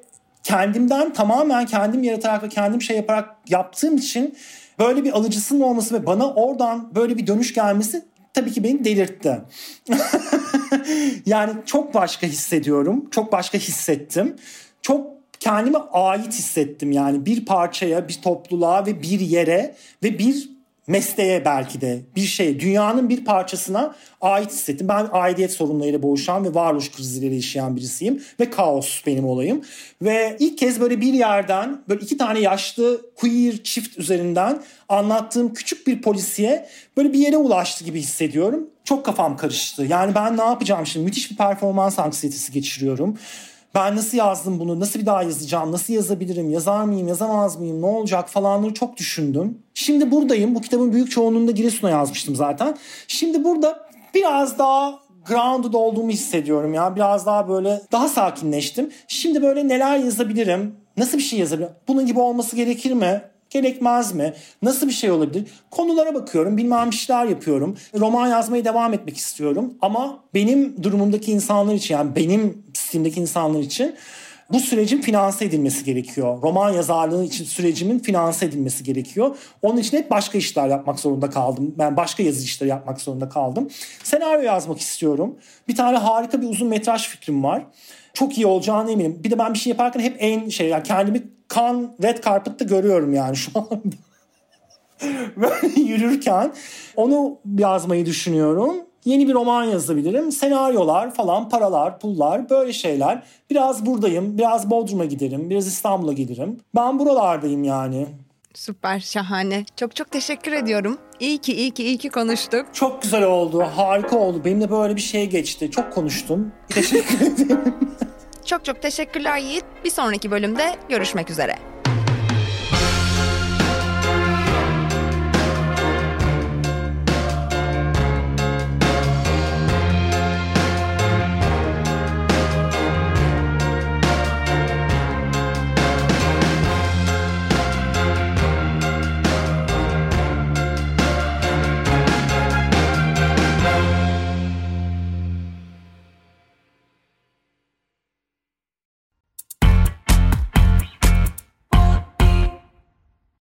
Speaker 2: kendimden tamamen kendim yaratarak ve kendim şey yaparak yaptığım için böyle bir alıcısının olması ve bana oradan böyle bir dönüş gelmesi tabii ki beni delirtti. <laughs> yani çok başka hissediyorum. Çok başka hissettim. Çok kendime ait hissettim yani bir parçaya, bir topluluğa ve bir yere ve bir mesleğe belki de bir şey dünyanın bir parçasına ait hissettim. Ben aidiyet sorunlarıyla boğuşan ve varoluş krizleri yaşayan birisiyim ve kaos benim olayım. Ve ilk kez böyle bir yerden böyle iki tane yaşlı queer çift üzerinden anlattığım küçük bir polisiye böyle bir yere ulaştı gibi hissediyorum. Çok kafam karıştı. Yani ben ne yapacağım şimdi? Müthiş bir performans anksiyetesi geçiriyorum ben nasıl yazdım bunu, nasıl bir daha yazacağım, nasıl yazabilirim, yazar mıyım, yazamaz mıyım, ne olacak falanları çok düşündüm. Şimdi buradayım. Bu kitabın büyük çoğunluğunda Giresun'a yazmıştım zaten. Şimdi burada biraz daha grounded olduğumu hissediyorum ya. Biraz daha böyle daha sakinleştim. Şimdi böyle neler yazabilirim? Nasıl bir şey yazabilirim? Bunun gibi olması gerekir mi? Gerekmez mi? Nasıl bir şey olabilir? Konulara bakıyorum, bilmem işler yapıyorum. Roman yazmaya devam etmek istiyorum. Ama benim durumumdaki insanlar için yani benim sistemdeki insanlar için bu sürecin finanse edilmesi gerekiyor. Roman yazarlığı için sürecimin finanse edilmesi gerekiyor. Onun için hep başka işler yapmak zorunda kaldım. Ben başka yazı işleri yapmak zorunda kaldım. Senaryo yazmak istiyorum. Bir tane harika bir uzun metraj fikrim var. Çok iyi olacağını eminim. Bir de ben bir şey yaparken hep en şey yani kendimi kan red carpet'ta görüyorum yani şu anda. <laughs> Böyle yürürken onu yazmayı düşünüyorum. Yeni bir roman yazabilirim. Senaryolar falan, paralar, pullar böyle şeyler. Biraz buradayım, biraz Bodrum'a giderim, biraz İstanbul'a giderim. Ben buralardayım yani.
Speaker 1: Süper, şahane. Çok çok teşekkür ediyorum. İyi ki, iyi ki, iyi ki konuştuk.
Speaker 2: Çok güzel oldu, harika oldu. Benimle böyle bir şey geçti. Çok konuştum. Teşekkür <laughs> ederim.
Speaker 1: Çok çok teşekkürler Yiğit. Bir sonraki bölümde görüşmek üzere.